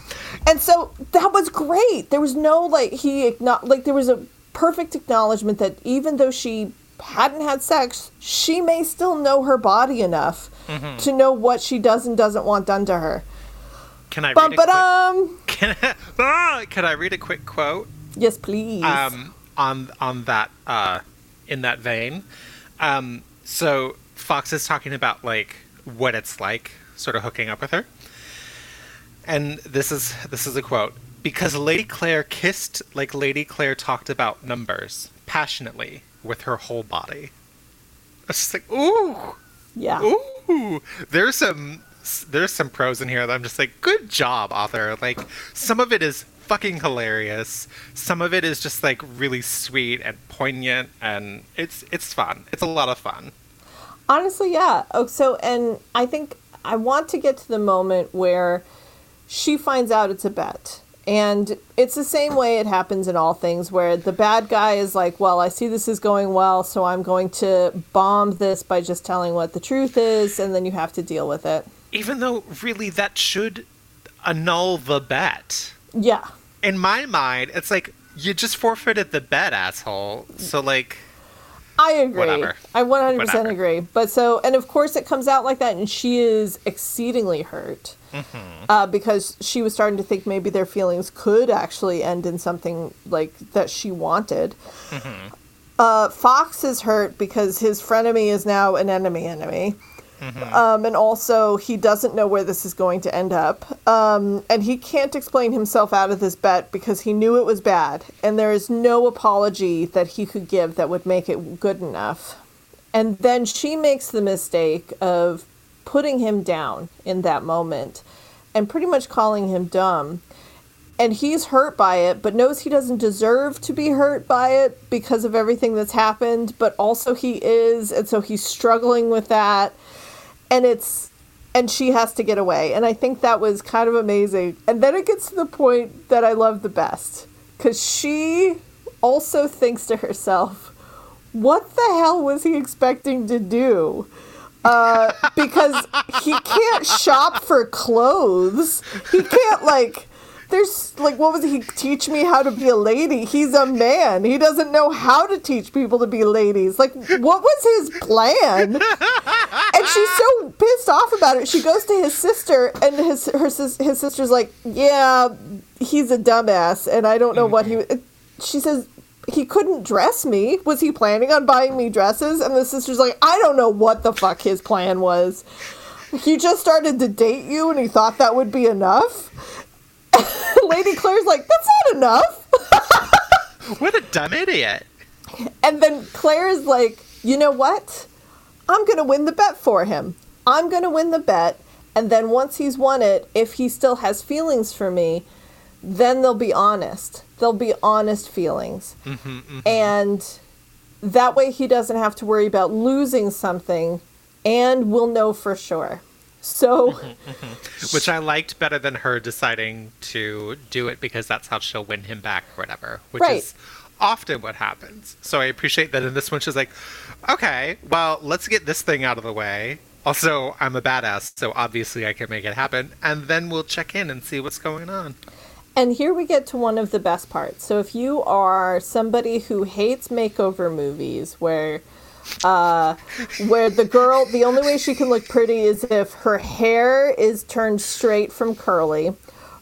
And so that was great. There was no, like, he, like, there was a perfect acknowledgement that even though she hadn't had sex, she may still know her body enough mm-hmm. to know what she does and doesn't want done to her. Can I Bum read a quick, can, I, ah, can I read a quick quote? Yes, please. um, on on that uh, in that vein. Um, so Fox is talking about like what it's like, sort of hooking up with her, and this is this is a quote because Lady Claire kissed like Lady Claire talked about numbers passionately with her whole body. It's just like ooh, Yeah. Ooh, there's some there's some pros in here that I'm just like, good job, author. Like some of it is fucking hilarious. Some of it is just like really sweet and poignant, and it's it's fun. It's a lot of fun. Honestly, yeah. Oh, so and I think I want to get to the moment where she finds out it's a bet. And it's the same way it happens in all things where the bad guy is like, well, I see this is going well, so I'm going to bomb this by just telling what the truth is, and then you have to deal with it. Even though, really, that should annul the bet. Yeah. In my mind, it's like, you just forfeited the bet, asshole. So, like. I agree. Whatever. I 100% Whatever. agree. But so, and of course, it comes out like that, and she is exceedingly hurt uh, because she was starting to think maybe their feelings could actually end in something like that she wanted. Uh, Fox is hurt because his frenemy is now an enemy enemy. Um, and also, he doesn't know where this is going to end up. Um, and he can't explain himself out of this bet because he knew it was bad. And there is no apology that he could give that would make it good enough. And then she makes the mistake of putting him down in that moment and pretty much calling him dumb. And he's hurt by it, but knows he doesn't deserve to be hurt by it because of everything that's happened, but also he is. And so he's struggling with that and it's and she has to get away. And i think that was kind of amazing. And then it gets to the point that i love the best because she also thinks to herself what the hell was he expecting to do? Uh, because he can't shop for clothes. He can't like there's like what was he teach me how to be a lady he's a man he doesn't know how to teach people to be ladies like what was his plan and she's so pissed off about it. She goes to his sister, and his her his sister's like, "Yeah, he's a dumbass, and I don't know what he." She says he couldn't dress me. Was he planning on buying me dresses? And the sister's like, "I don't know what the fuck his plan was. He just started to date you, and he thought that would be enough." Lady Claire's like, "That's not enough." What a dumb idiot. And then Claire is like, you know what? I'm going to win the bet for him. I'm going to win the bet. And then once he's won it, if he still has feelings for me, then they'll be honest. They'll be honest feelings. Mm-hmm, mm-hmm. And that way he doesn't have to worry about losing something and we'll know for sure. So, Which I liked better than her deciding to do it because that's how she'll win him back or whatever. Which Right. is often what happens. So I appreciate that in this one she's like, okay, well, let's get this thing out of the way. Also, I'm a badass, so obviously I can make it happen. And then we'll check in and see what's going on. And here we get to one of the best parts. So if you are somebody who hates makeover movies where uh where the girl the only way she can look pretty is if her hair is turned straight from curly.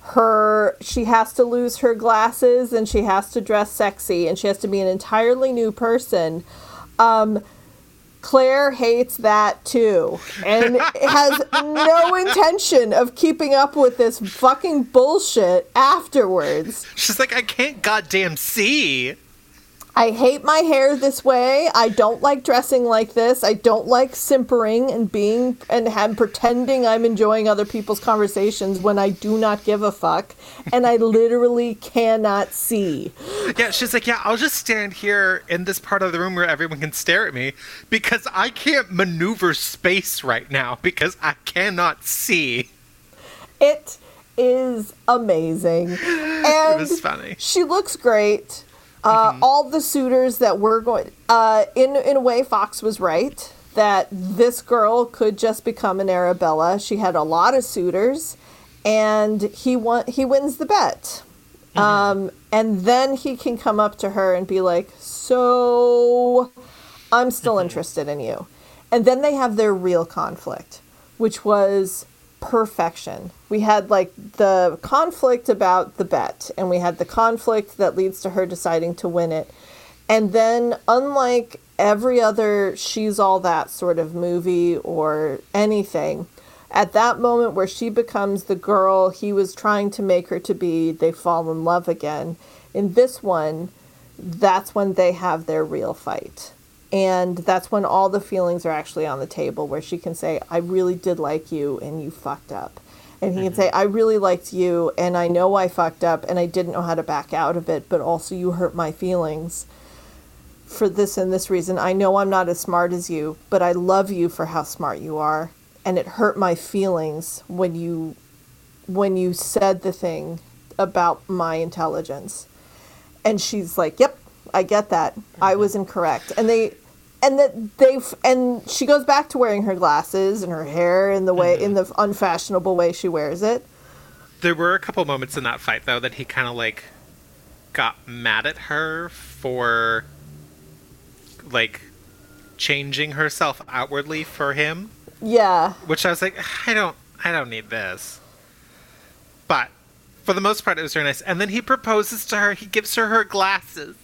Her she has to lose her glasses and she has to dress sexy and she has to be an entirely new person. Um Claire hates that too and has no intention of keeping up with this fucking bullshit afterwards. She's like, I can't goddamn see. I hate my hair this way. I don't like dressing like this. I don't like simpering and being and have, pretending I'm enjoying other people's conversations when I do not give a fuck and I literally cannot see. Yeah, she's like, yeah, I'll just stand here in this part of the room where everyone can stare at me because I can't maneuver space right now because I cannot see. It is amazing. And was funny. She looks great. Uh, All the suitors that were going, uh, in in a way, Fox was right that this girl could just become an Arabella. She had a lot of suitors, and he won. He wins the bet. Um, and then he can come up to her and be like, "So, I'm still interested in you." And then they have their real conflict, which was perfection. We had like the conflict about the bet, and we had the conflict that leads to her deciding to win it. And then, unlike every other She's All That sort of movie or anything, at that moment where she becomes the girl he was trying to make her to be, they fall in love again. In this one, that's when they have their real fight. And that's when all the feelings are actually on the table, where she can say, I really did like you and you fucked up. And he can mm-hmm. say, I really liked you and I know I fucked up and I didn't know how to back out of it, but also you hurt my feelings for this and this reason. I know I'm not as smart as you, but I love you for how smart you are. And it hurt my feelings when you when you said the thing about my intelligence. And she's like, "Yep, I get that. I mm-hmm. was incorrect." And they and that they and she goes back to wearing her glasses and her hair in the way in mm-hmm. the unfashionable way she wears it. There were a couple moments in that fight though that he kind of like got mad at her for like changing herself outwardly for him, Yeah. which I was like, I don't, I don't need this. But for the most part, it was very nice. And then he proposes to her. He gives her her glasses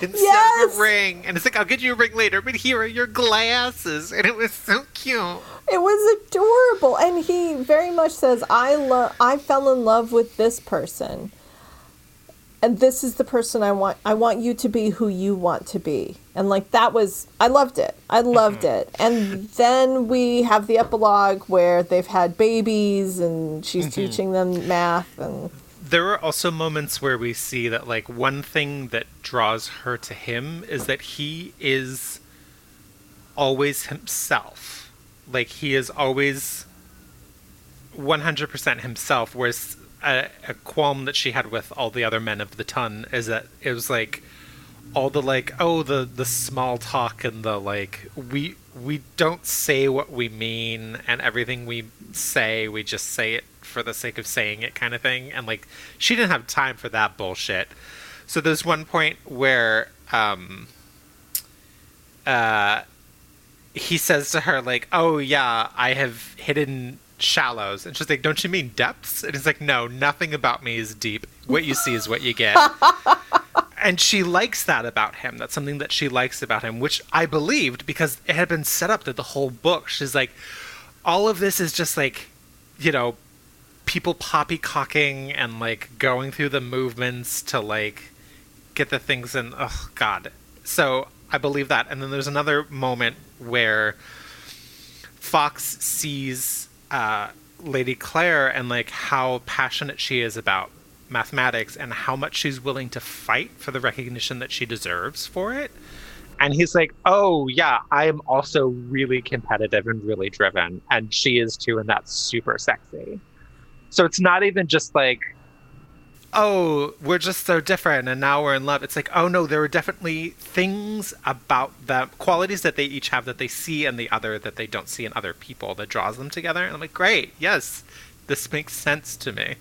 instead Yes! a ring, and it's like, I'll get you a ring later, but here are your glasses, and it was so cute. It was adorable, and he very much says, "I love. I fell in love with this person, and this is the person I want. I want you to be who you want to be." And like that was, I loved it. I mm-hmm. loved it. And then we have the epilogue where they've had babies, and she's mm-hmm. teaching them math, and There are also moments where we see that, like, one thing that draws her to him is that he is always himself. Like, he is always 100% himself, whereas a, a qualm that she had with all the other men of the ton is that it was like all the like oh the the small talk and the like we we don't say what we mean and everything we say we just say it for the sake of saying it kind of thing. And like she didn't have time for that bullshit. So there's one point where um uh he says to her like oh yeah i have hidden shallows. And she's like don't you mean depths? And he's like no nothing about me is deep. What you see is what you get. And she likes that about him. That's something that she likes about him, which I believed because it had been set up that the whole book. She's like, all of this is just like, you know, people poppycocking and like going through the movements to like get the things in. Oh God! So I believe that. And then there's another moment where Fox sees uh, Lady Claire and like how passionate she is about mathematics and how much she's willing to fight for the recognition that she deserves for it. And he's like, "Oh yeah, I am also really competitive and really driven, and she is too, and that's super sexy." So it's not even just like, "Oh, we're just so different, and now we're in love." It's like, "Oh no, there are definitely things about them, qualities that they each have that they see in the other that they don't see in other people that draws them together." And I'm like, "Great, yes, this makes sense to me."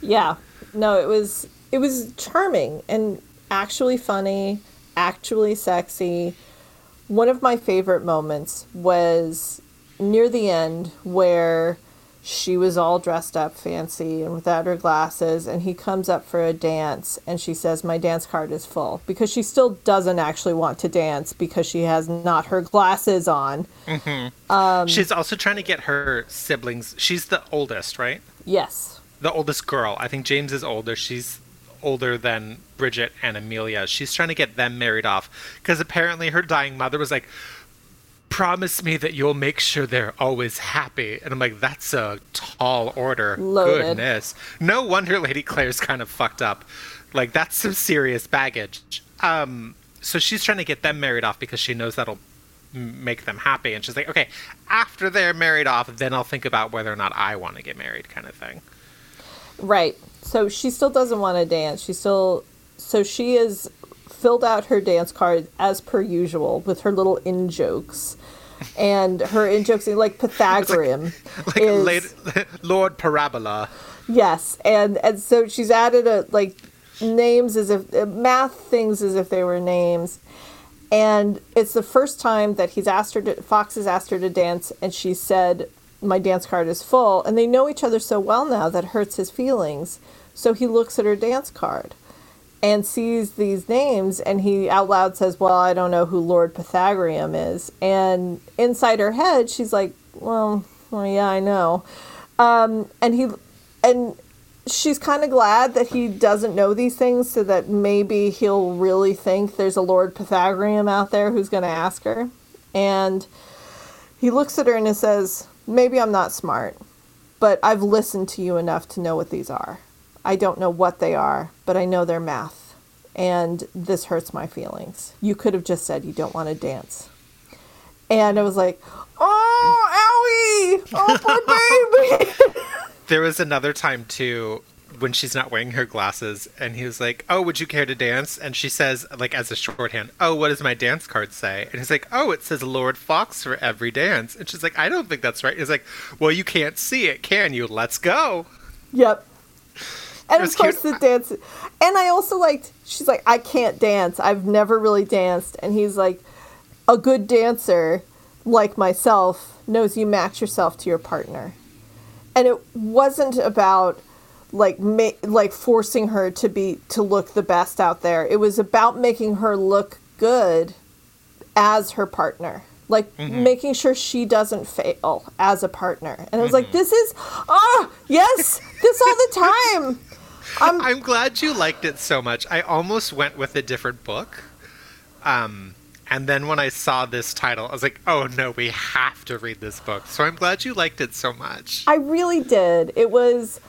Yeah. No, it was it was charming and actually funny, actually sexy. One of my favorite moments was near the end where she was all dressed up fancy and without her glasses and he comes up for a dance and she says my dance card is full because she still doesn't actually want to dance because she has not her glasses on. Mm-hmm. Um, She's also trying to get her siblings. She's the oldest, right? Yes. The oldest girl. I think James is older. She's older than Bridget and Amelia. She's trying to get them married off because apparently her dying mother was like, "Promise me that you'll make sure they're always happy." And I'm like, "That's a tall order." Loaded. Goodness. No wonder Lady Claire's kind of fucked up. Like that's some serious baggage. Um, so she's trying to get them married off because she knows that'll make them happy and she's like okay after they're married off then i'll think about whether or not i want to get married kind of thing Right. So she still doesn't want to dance. She still so she is filled out her dance card as per usual with her little in jokes. And her in jokes like Pythagorean like is late, lord parabola yes, and and so she's added a like names as if uh, math things as if they were names. And it's the first time that he's asked her to Fox has asked her to dance and she said my dance card is full and they know each other so well now that hurts his feelings. So he looks at her dance card and sees these names and he out loud says, "Well, I don't know who Lord Pythagorean is." And inside her head, she's like, "Well, well yeah, I know." Um, and he and she's kind of glad that he doesn't know these things so that maybe he'll really think there's a Lord Pythagorean out there who's going to ask her. And he looks at her and he says, Maybe I'm not smart, but I've listened to you enough to know what these are. I don't know what they are, but I know they're math. And this hurts my feelings. You could have just said you don't want to dance. And I was like, Oh, owie! Oh, poor baby! There was another time too when she's not wearing her glasses and he was like, "Oh, would you care to dance?" and she says like as a shorthand, "Oh, what does my dance card say?" and he's like, "Oh, it says Lord Fox for every dance." And she's like, "I don't think that's right." And he's like, "Well, you can't see it, can you? Let's go." Yep. And of course cute. the dance and I also liked she's like, I can't dance. I've never really danced. And he's like, a good dancer, like myself, knows you match yourself to your partner. And it wasn't about like ma- like forcing her to be to look the best out there. It was about making her look good as her partner. Like Mm-hmm. making sure she doesn't fail as a partner. And I was Mm-hmm. like, this is oh yes, this all the time. I'm I'm glad you liked it so much. I almost went with a different book. Um and then when I saw this title, I was like, "Oh no, we have to read this book." So I'm glad you liked it so much. I really did. It was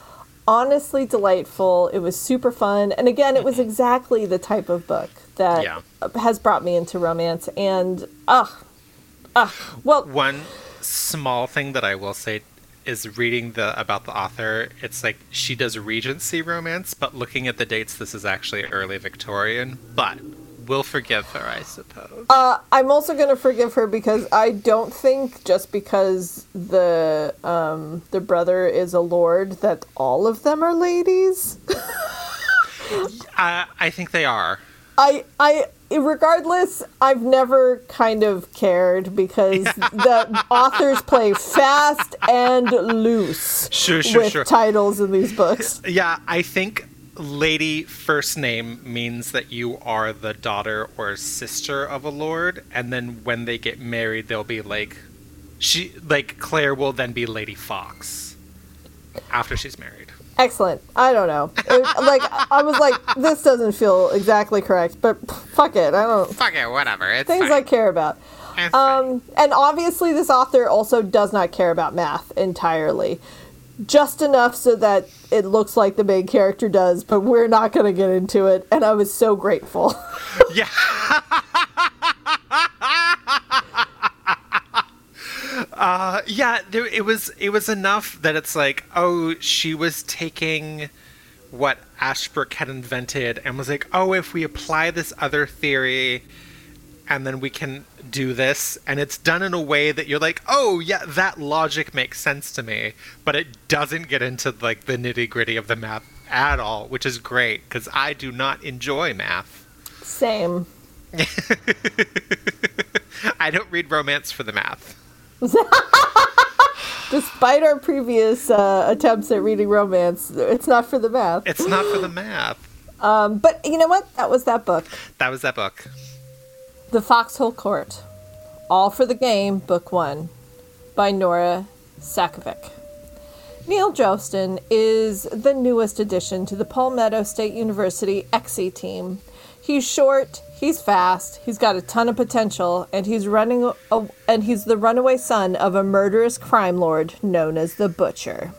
honestly delightful. It was super fun. And again, it was exactly the type of book that Yeah. has brought me into romance. And, ugh, ugh. Well, One small thing that I will say is reading the about the author. It's like she does Regency romance, but looking at the dates, this is actually early Victorian. But we'll forgive her, I suppose. uh, I'm also going to forgive her because I don't think just because the um, the brother is a lord that all of them are ladies. uh, I think they are. I I regardless, I've never kind of cared because the authors play fast and loose Sure, sure, with sure. titles in these books. Yeah, I think lady first name means that you are the daughter or sister of a lord, and then when they get married, they'll be like, she like Claire will then be Lady Fox after she's married. Excellent. I don't know. It, like I was like, this doesn't feel exactly correct, but fuck it. I don't Fuck it, whatever. It's things I care about. It's fine. Um, and obviously, this author also does not care about math entirely. Just enough so that it looks like the main character does, but we're not going to get into it. And I was so grateful. yeah. uh, yeah, there, it was it was enough that it's like, oh, she was taking what Ashbrook had invented and was like, oh, if we apply this other theory, and then we can do this, and it's done in a way that you're like, oh, yeah, that logic makes sense to me, but it doesn't get into like the nitty gritty of the math at all, which is great because I do not enjoy math. Same. I don't read romance for the math. Despite our previous uh, attempts at reading romance, it's not for the math. It's not for the math. But you know what? That was that book. That was that book. The Foxhole Court. All for the Game, Book One, by Nora Sakavic. Neil Josten is the newest addition to the Palmetto State University Exy team. He's short, he's fast, he's got a ton of potential, and he's running a, and he's the runaway son of a murderous crime lord known as the Butcher.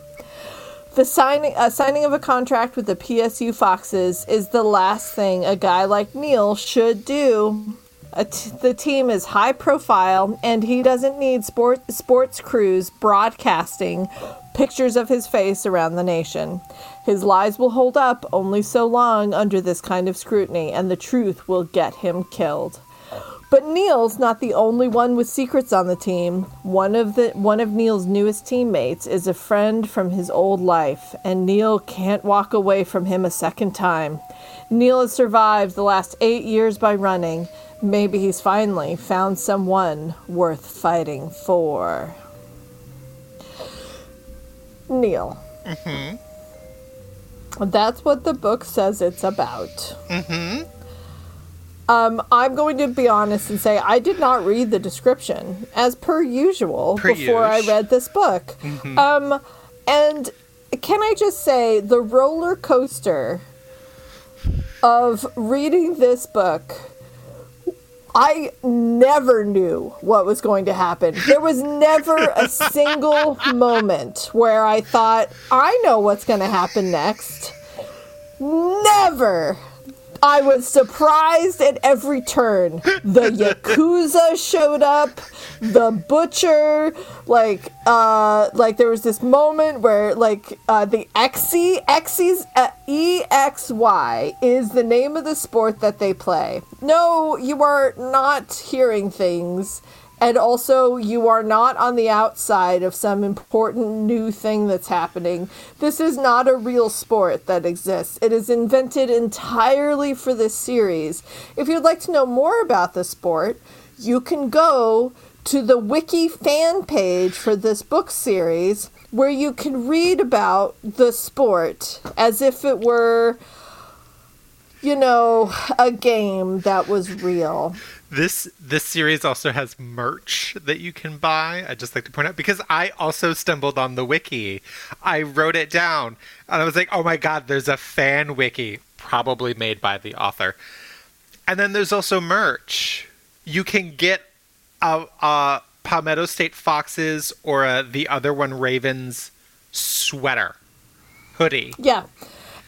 The signing, uh, signing of a contract with the PSU Foxes is the last thing a guy like Neil should do. The team is high profile, and he doesn't need sport, sports crews broadcasting pictures of his face around the nation. His lies will hold up only so long under this kind of scrutiny, and the truth will get him killed. But Neil's not the only one with secrets on the team. One of the one of Neil's newest teammates is a friend from his old life, and Neil can't walk away from him a second time. Neil has survived the last 8 years by running. Maybe he's finally found someone worth fighting for. Neil. Mhm. That's what the book says it's about. Um, I'm going to be honest and say I did not read the description as per usual Per before I read this book. Um, and can I just say the roller coaster of reading this book? I never knew what was going to happen. There was never a single moment where I thought, I know what's going to happen next. Never. I was surprised at every turn. The Yakuza showed up, the butcher, like uh like there was this moment where like uh the Exy Exy's uh, EXY is the name of the sport that they play. No, you are not hearing things and also you are not on the outside of some important new thing that's happening. This is not a real sport that exists. It is invented entirely for this series. If you'd like to know more about the sport, you can go to the wiki fan page for this book series where you can read about the sport as if it were you know a game that was real this this series also has merch that you can buy. I just like to point out because I also stumbled on the wiki. I wrote it down and I was like, "Oh my god, there's a fan wiki probably made by the author." And then there's also merch. You can get a, a Palmetto State Foxes or a, the other one Ravens sweater hoodie. Yeah.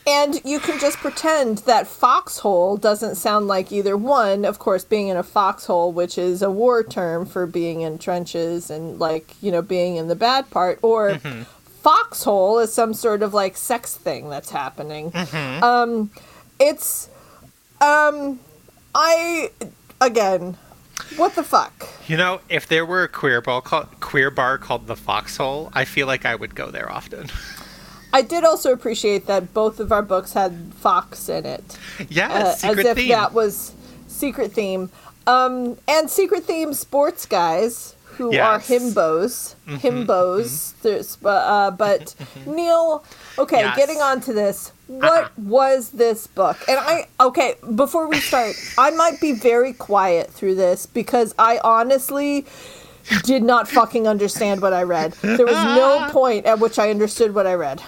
And you can just pretend that foxhole doesn't sound like either one. Of course, being in a foxhole, which is a war term for being in trenches and like, you know, being in the bad part, or mm-hmm. foxhole is some sort of like sex thing that's happening. Mm-hmm. Um, it's, um, I, again, what the fuck? You know, if there were a queer bar called, queer bar called the Foxhole, I feel like I would go there often. I did also appreciate that both of our books had fox in it. Yeah, uh, as if theme. that was secret theme. Um, and secret theme sports guys who yes. are himbos, mm-hmm, himbos. Mm-hmm. Uh, but Neil, okay, yes. getting on to this. What uh-huh. was this book? And I okay, before we start, I might be very quiet through this because I honestly did not fucking understand what I read. There was no point at which I understood what I read.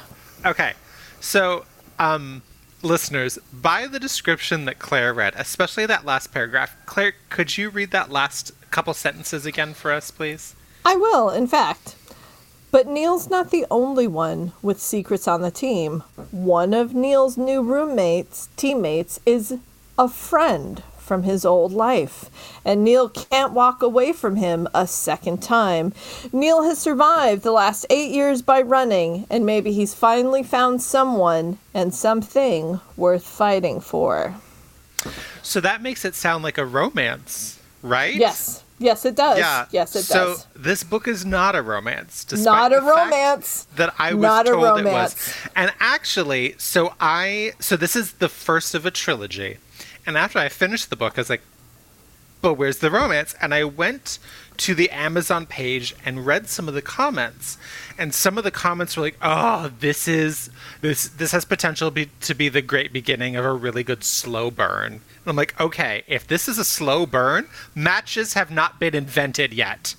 Okay. So, um, listeners, by the description that Claire read, especially that last paragraph, Claire, could you read that last couple sentences again for us, please? I will, in fact. But Neil's not the only one with secrets on the team. One of Neil's new roommates, teammates, is a friend from his old life, and Neil can't walk away from him a second time. Neil has survived the last eight years by running, and maybe he's finally found someone and something worth fighting for. So that makes it sound like a romance, right? Yes. Yes, it does. Yeah. Yes, it so does. So this book is not a romance. Not a romance. That I was not told it was. And actually, so I so this is the first of a trilogy. And after I finished the book, I was like, but where's the romance? And I went to the Amazon page and read some of the comments. And some of the comments were like, "Oh, this is this this has potential be, to be the great beginning of a really good slow burn." And I'm like, "Okay, if this is a slow burn, matches have not been invented yet."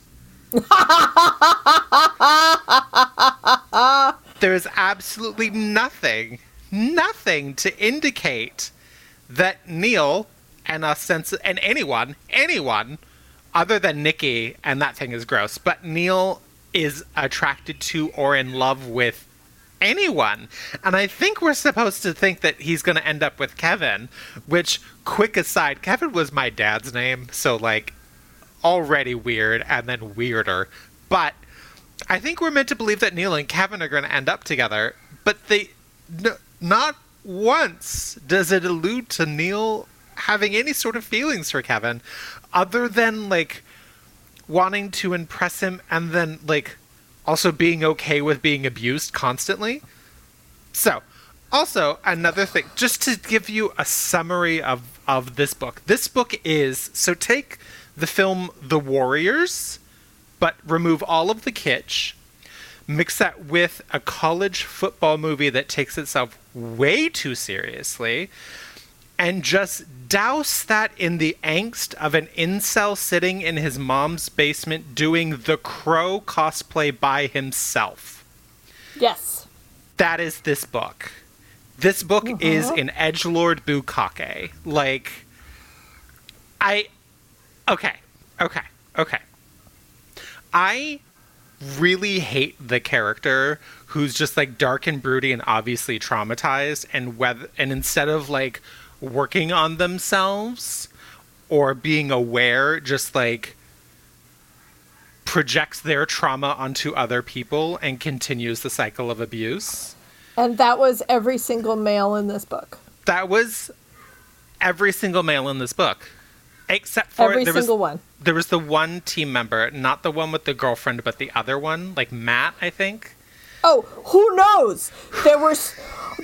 there is absolutely nothing, nothing to indicate that Neil and a sense and anyone, anyone other than Nicky, and that thing is gross, but Neil is attracted to or in love with anyone. And I think we're supposed to think that he's going to end up with Kevin, which, quick aside, Kevin was my dad's name, so like already weird and then weirder. But I think we're meant to believe that Neil and Kevin are going to end up together, but they n- not once does it allude to Neil having any sort of feelings for Kevin other than like wanting to impress him and then like also being okay with being abused constantly. So, also another thing just to give you a summary of of this book. This book is so take the film The Warriors but remove all of the kitsch mix that with a college football movie that takes itself way too seriously, and just douse that in the angst of an incel sitting in his mom's basement doing the crow cosplay by himself. Yes. that is this book. This book is Uh-huh. an edge lord bukake. Like, I. Okay, okay, okay. I really hate the character who's just like dark and broody and obviously traumatized, and whether and instead of like working on themselves or being aware, just like projects their trauma onto other people and continues the cycle of abuse. And that was every single male in this book. That was every single male in this book. Except for Every single was, one. There was the one team member, not the one with the girlfriend, but the other one, like Matt, I think. Oh, who knows? There were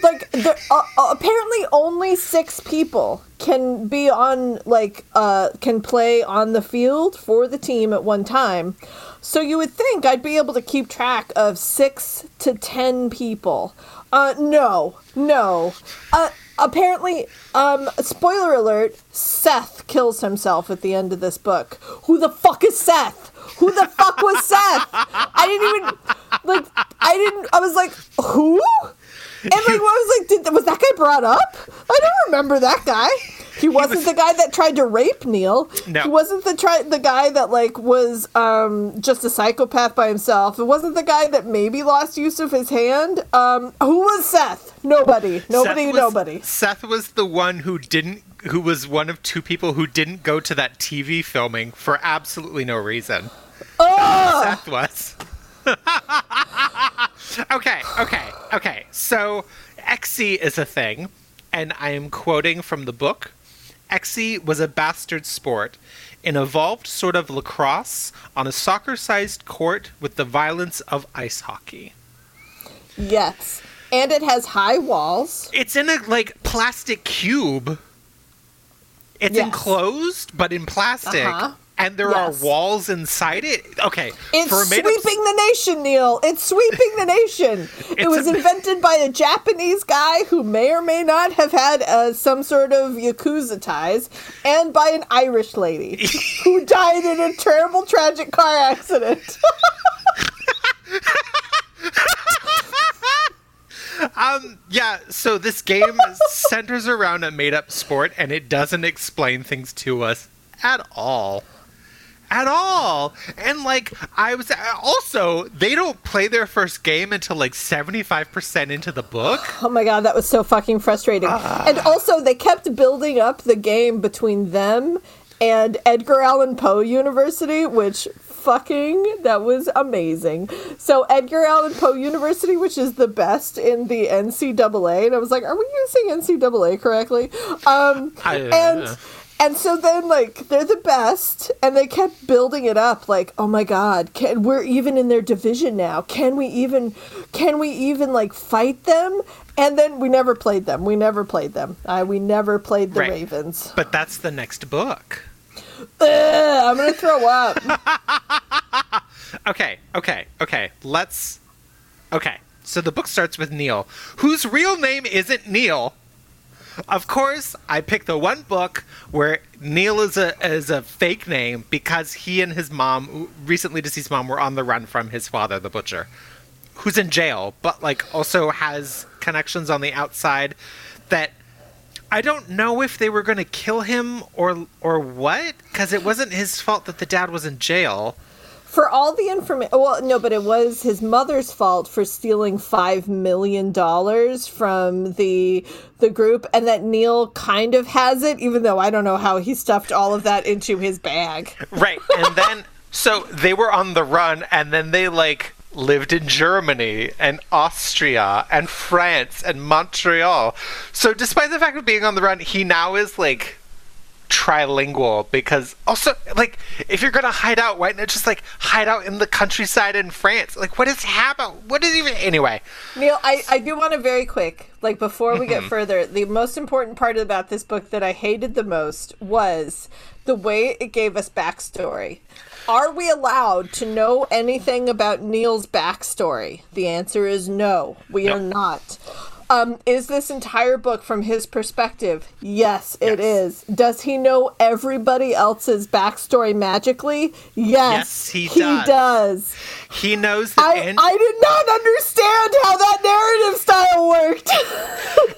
like there, uh, uh, apparently only six people can be on like uh can play on the field for the team at one time. So you would think I'd be able to keep track of six to ten people. Uh, no, no. Uh, apparently, um, spoiler alert: Seth kills himself at the end of this book. Who the fuck is Seth? Who the fuck was Seth? I didn't even like. I didn't. I was like, who? And like, I was like, did was that guy brought up? I don't remember that guy. He wasn't was- the guy that tried to rape Neil. No. He wasn't the try the guy that like was um just a psychopath by himself. It wasn't the guy that maybe lost use of his hand. Um, who was Seth? Nobody. Nobody. Seth was, nobody. Seth was the one who didn't, who was one of two people who didn't go to that TV filming for absolutely no reason. Oh, Seth was. okay, okay, okay. So, Exy is a thing, and I am quoting from the book. Exy was a bastard sport, an evolved sort of lacrosse on a soccer sized court with the violence of ice hockey. Yes, and it has high walls. It's in a like plastic cube. It's Yes. enclosed, but in plastic. Uh-huh. And there Yes. are walls inside it. Okay. It's made-up sweeping the nation, Neil. It's sweeping the nation. it was a- invented by a Japanese guy who may or may not have had uh, some sort of yakuza ties, and by an Irish lady who died in a terrible, tragic car accident. Um, yeah, so this game centers around a made up sport and it doesn't explain things to us at all. At all. And like I was also they don't play their first game until like 75% into the book. Oh my god, that was so fucking frustrating. And also, they kept building up the game between them and Edgar Allan Poe University, which fucking that was amazing. So Edgar Allan Poe University, which is the best in the NCAA, and I was like, are we using NCAA correctly? Um, I- and. And so then, like, they're the best, and they kept building it up. Like, oh my god, can we're even in their division now? Can we even, can we even like fight them? And then we never played them. We never played them. Uh, we never played the Right. Ravens. But that's the next book. Ugh, I'm gonna throw up. Okay, okay, okay. Let's. Okay, so the book starts with Neil, whose real name isn't Neil. Of course, I picked the one book where Neil is a is a fake name because he and his mom, recently deceased mom, were on the run from his father, the butcher, who's in jail, but like also has connections on the outside that I don't know if they were going to kill him or or what because it wasn't his fault that the dad was in jail. For all the information, well, no, but it was his mother's fault for stealing five million dollars from the the group, and that Neil kind of has it, even though I don't know how he stuffed all of that into his bag. Right. And then so they were on the run and then they like lived in Germany and Austria and France and Montreal. So despite the fact of being on the run, he now is like trilingual because also like if you're gonna hide out why not just like hide out in the countryside in france like what is happening what is even anyway Neil, I, I do want to very quick, like before we get mm-hmm. further, the most important part about this book that I hated the most was the way it gave us backstory. Are we allowed to know anything about Neil's backstory? The answer is no, we are not. Um, is this entire book from his perspective? Yes, it is. Yes. Does he know everybody else's backstory magically? Yes, Yes, he does. does. he knows that I, An- I did not understand how that narrative style worked.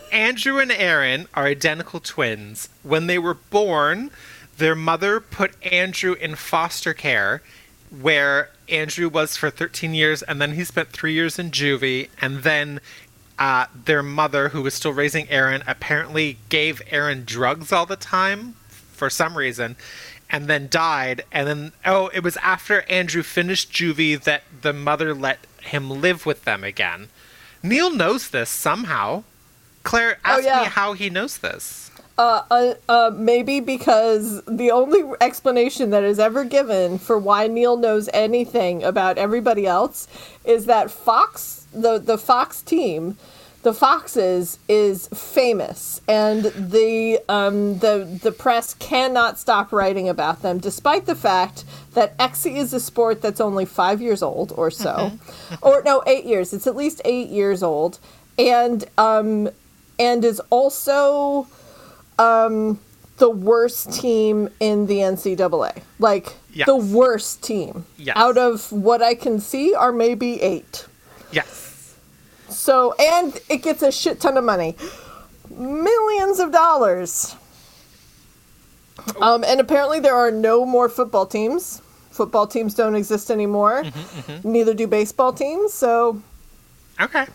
Andrew and Aaron are identical twins. When they were born, their mother put Andrew in foster care, where Andrew was for 13 years, and then he spent three years in juvie, and then uh, their mother, who was still raising Aaron, apparently gave Aaron drugs all the time for some reason, and then died. And then, oh, it was after Andrew finished juvie that the mother let him live with them again. Neil knows this somehow. Claire, Oh, yeah. me how he knows this. Uh, uh, uh, maybe because the only explanation that is ever given for why Neil knows anything about everybody else is that Fox, the the Fox team, the Foxes, is famous, and the um, the the press cannot stop writing about them, despite the fact that Exy is a sport that's only five years old or so, or no, eight years. It's at least eight years old, and um, and is also um, the worst team in the NCAA. Like Yes. the worst team. Yes. Out of what I can see are maybe eight. Yes. So and it gets a shit ton of money. Millions of dollars. Um, and apparently there are no more football teams. Football teams don't exist anymore. Mm-hmm, Neither do baseball teams. So Okay.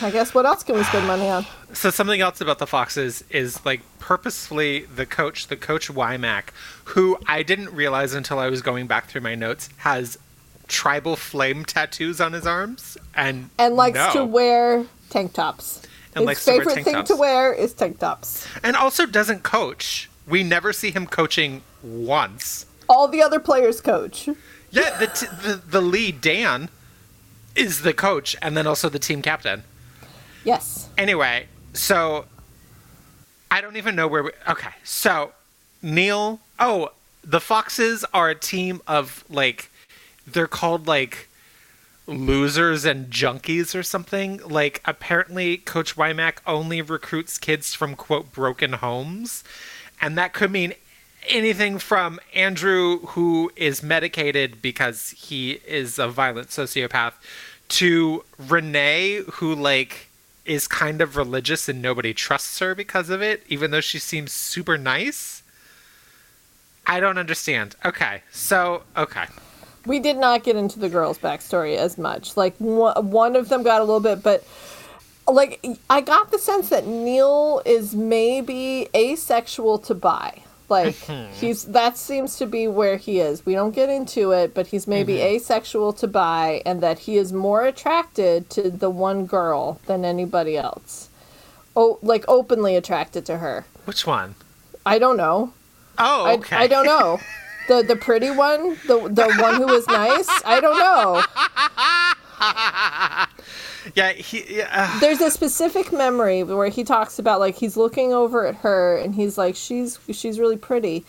I guess what else can we spend money on? So something else about the Foxes is like purposefully the coach, the coach Wymack, who I didn't realize until I was going back through my notes, has tribal flame tattoos on his arms and And likes no. to wear tank tops. And His likes to wear favorite tank thing tops. to wear is tank tops. and also doesn't coach. We never see him coaching once. All the other players coach. Yeah, the t- the, the lead Dan is the coach and then also the team captain. Yes. Anyway, so I don't even know where we. Okay, so Neil. Oh, the Foxes are a team of like, they're called like losers and junkies or something. Like, apparently, Coach Wymack only recruits kids from quote broken homes, and that could mean anything from Andrew, who is medicated because he is a violent sociopath, to Renee, who like is kind of religious and nobody trusts her because of it, even though she seems super nice. I don't understand. Okay, so okay, We did not get into the girls' backstory as much. Like one, one of them got a little bit, but like I got the sense that Neil is maybe asexual to bi. Like hmm. he's that seems to be where he is. We don't get into it, but he's maybe mm-hmm. asexual to bi, and that he is more attracted to the one girl than anybody else. Oh, like openly attracted to her. which one? I don't know. Oh, I, okay. I don't know. The the pretty one, the the one who was nice. I don't know. Yeah, he. Yeah, There's a specific memory where he talks about like he's looking over at her and he's like she's she's really pretty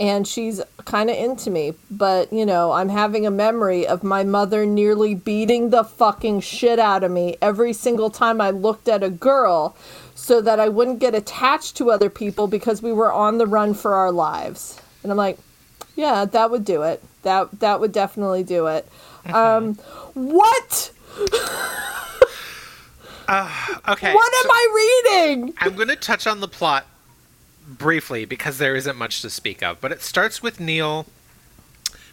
and she's kind of into me, but you know, I'm having a memory of my mother nearly beating the fucking shit out of me every single time I looked at a girl so that I wouldn't get attached to other people because we were on the run for our lives. And I'm like, yeah, that would do it. That that would definitely do it. Um what? okay. What so am I reading? I'm going to touch on the plot briefly because there isn't much to speak of. But it starts with Neil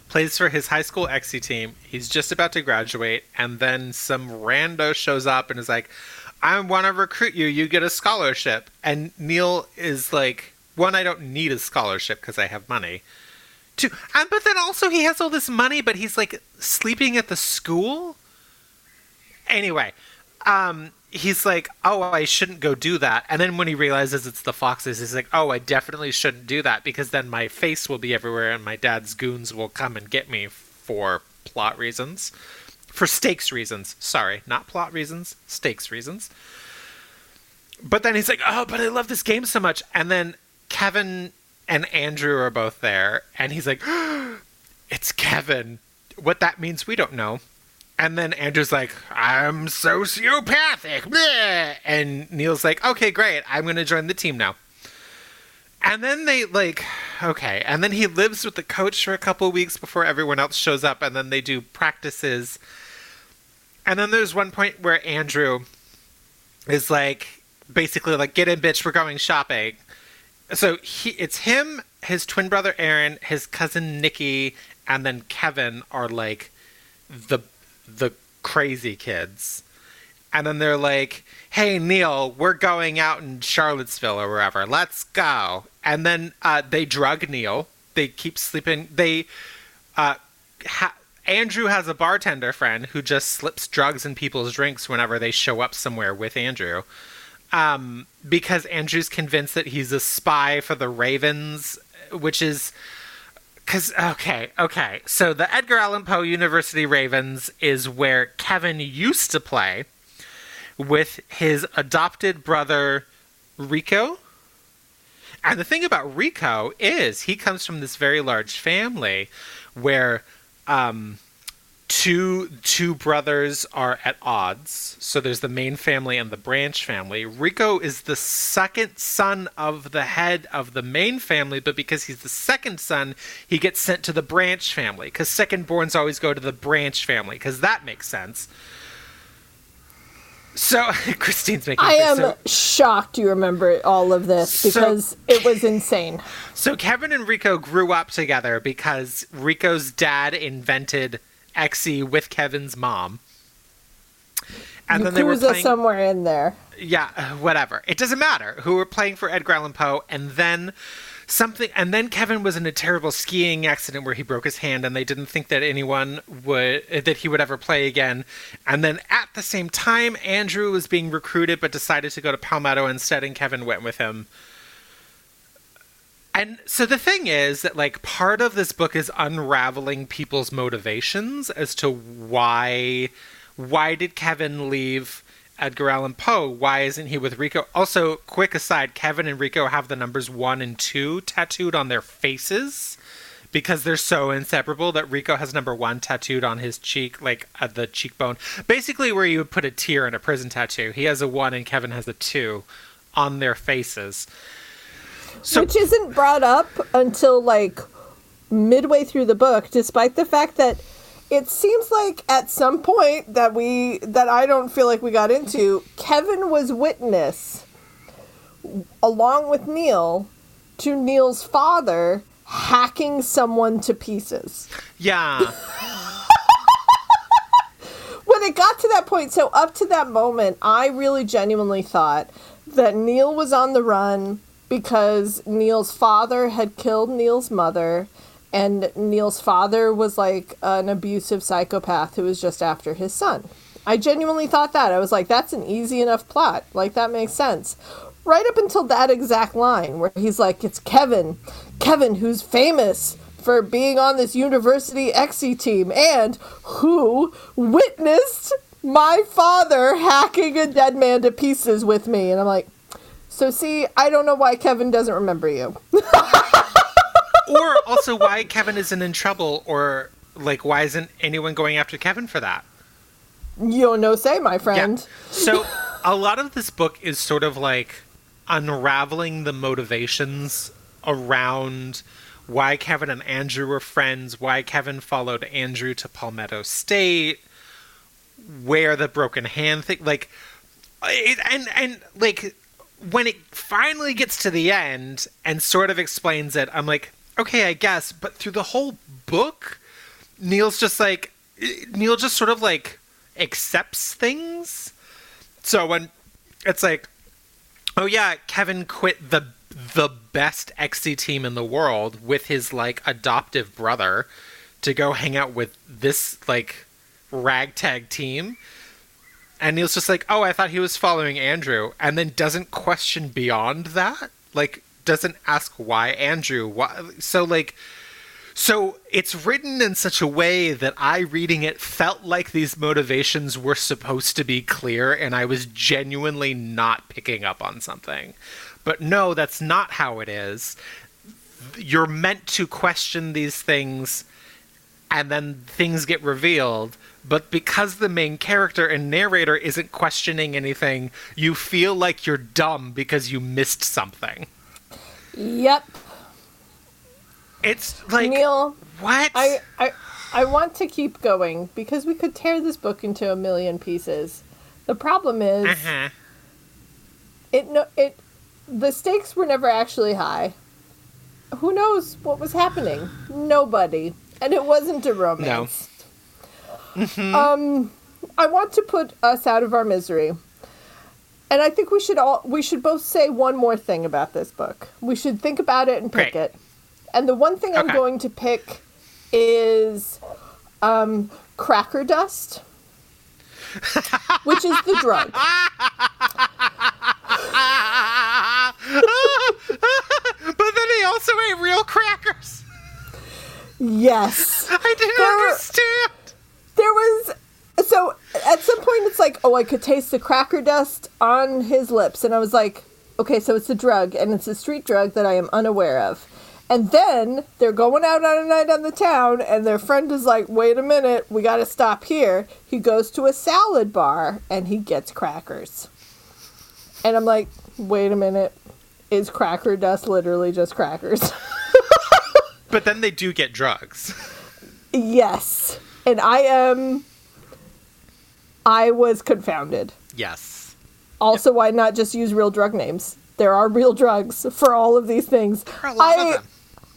plays for his high school exy team. He's just about to graduate, and then some rando shows up and is like, "I want to recruit you. You get a scholarship." And Neil is like, "One, I don't need a scholarship because I have money." Two, and but then also he has all this money, but he's like sleeping at the school. Anyway, um, he's like, "Oh, I shouldn't go do that." And then when he realizes it's the foxes, he's like, "Oh, I definitely shouldn't do that because then my face will be everywhere, and my dad's goons will come and get me for plot reasons, for stakes reasons. Sorry, not plot reasons, stakes reasons." But then he's like, "Oh, but I love this game so much." And then Kevin and Andrew are both there, and he's like, "It's Kevin." What that means, we don't know. And then Andrew's like, I'm sociopathic. bleh." And Neil's like, okay, great. I'm to join the team now. And then they, like, okay. And then he lives with the coach for a couple weeks before everyone else shows up. And then they do practices. And then there's one point where Andrew is like, basically like, get in, bitch, we're going shopping. So he, it's him, his twin brother Aaron, his cousin Nicky, and then Kevin are like the the crazy kids. And then they're like, "Hey Neil, we're going out in Charlottesville or wherever. Let's go." And then uh, they drug Neil. They keep sleeping. They uh, ha- Andrew has a bartender friend who just slips drugs in people's drinks whenever they show up somewhere with Andrew. Um, because Andrew's convinced that he's a spy for the Ravens, which is because okay, okay. So the Edgar Allan Poe University Ravens is where Kevin used to play with his adopted brother Riko. And the thing about Riko is he comes from this very large family where um, two two brothers are at odds. So there's the main family and the branch family. Riko is the second son of the head of the main family, but because he's the second son, he gets sent to the branch family. Because second borns always go to the branch family, because that makes sense. So Christine's making. I am so, shocked you remember all of this So- because it was insane. so Kevin and Riko grew up together because Riko's dad invented Exy with Kevin's mom. And then they were playing. somewhere in there. yeah, whatever. It doesn't matter. Who were playing for Edgar Allan Poe, and then something, and then Kevin was in a terrible skiing accident where he broke his hand, and they didn't think that anyone would that he would ever play again. And then at the same time, Andrew was being recruited, but decided to go to Palmetto instead, and Kevin went with him. And so the thing is that like part of this book is unraveling people's motivations as to why why did Kevin leave Edgar Allan Poe? Why isn't he with Riko? Also, quick aside, Kevin and Riko have the numbers 1 and 2 tattooed on their faces because they're so inseparable that Riko has number 1 tattooed on his cheek like at the cheekbone. Basically where you would put a tear in a prison tattoo. He has a 1 and Kevin has a 2 on their faces. So which isn't brought up until like midway through the book despite the fact that it seems like at some point that we that I don't feel like we got into Kevin was witness along with Neil to Neil's father hacking someone to pieces yeah. when it got to that point, so up to that moment, I really genuinely thought that Neil was on the run because Neil's father had killed Neil's mother, and Neil's father was like an abusive psychopath who was just after his son. I genuinely thought that. I was like, that's an easy enough plot. Like, that makes sense. Right up until that exact line where he's like, it's Kevin. Kevin, who's famous for being on this university Exy team and who witnessed my father hacking a dead man to pieces with me. And I'm like, so see, I don't know why Kevin doesn't remember you. or also why Kevin isn't in trouble, or like why isn't anyone going after Kevin for that? You don't know, say, my friend. So a lot of this book is sort of like unraveling the motivations around why Kevin and Andrew were friends, why Kevin followed Andrew to Palmetto State, where the broken hand thing like it, and and like when it finally gets to the end and sort of explains it, I'm like, okay, I guess, but through the whole book, Neil's just like Neil just sort of like accepts things. So when it's like, oh yeah, Kevin quit the the best Exy team in the world with his like adoptive brother to go hang out with this like ragtag team. And Neil's just like, oh, I thought he was following Andrew, and then doesn't question beyond that. Like, doesn't ask why Andrew. Why? So like, so it's written in such a way that I reading it felt like these motivations were supposed to be clear, and I was genuinely not picking up on something. But no, that's not how it is. You're meant to question these things, and then things get revealed. But because the main character and narrator isn't questioning anything, you feel like you're dumb because you missed something. Yep. It's like Neil, what? I, I I want to keep going because we could tear this book into a million pieces. The problem is Uh-huh. it no it the stakes were never actually high. Who knows what was happening? Nobody. And it wasn't a romance. Um I want to put us out of our misery. And I think we should all we should both say one more thing about this book. We should think about it and pick Great. it. And the one thing I'm going to pick is um cracker dust. which is the drug. but then he also ate real crackers. Yes. I didn't There- understand. There was so at some point it's like, oh, I could taste the cracker dust on his lips, and I was like, okay, so it's a drug, and it's a street drug that I am unaware of. And then they're going out on a night on the town, and their friend is like, wait a minute, we got to stop here. He goes to a salad bar and he gets crackers. And I'm like, wait a minute, is cracker dust literally just crackers? But then they do get drugs. yes. And I am. I was confounded. Yes. Also, why not just use real drug names? There are real drugs for all of these things. There a lot I.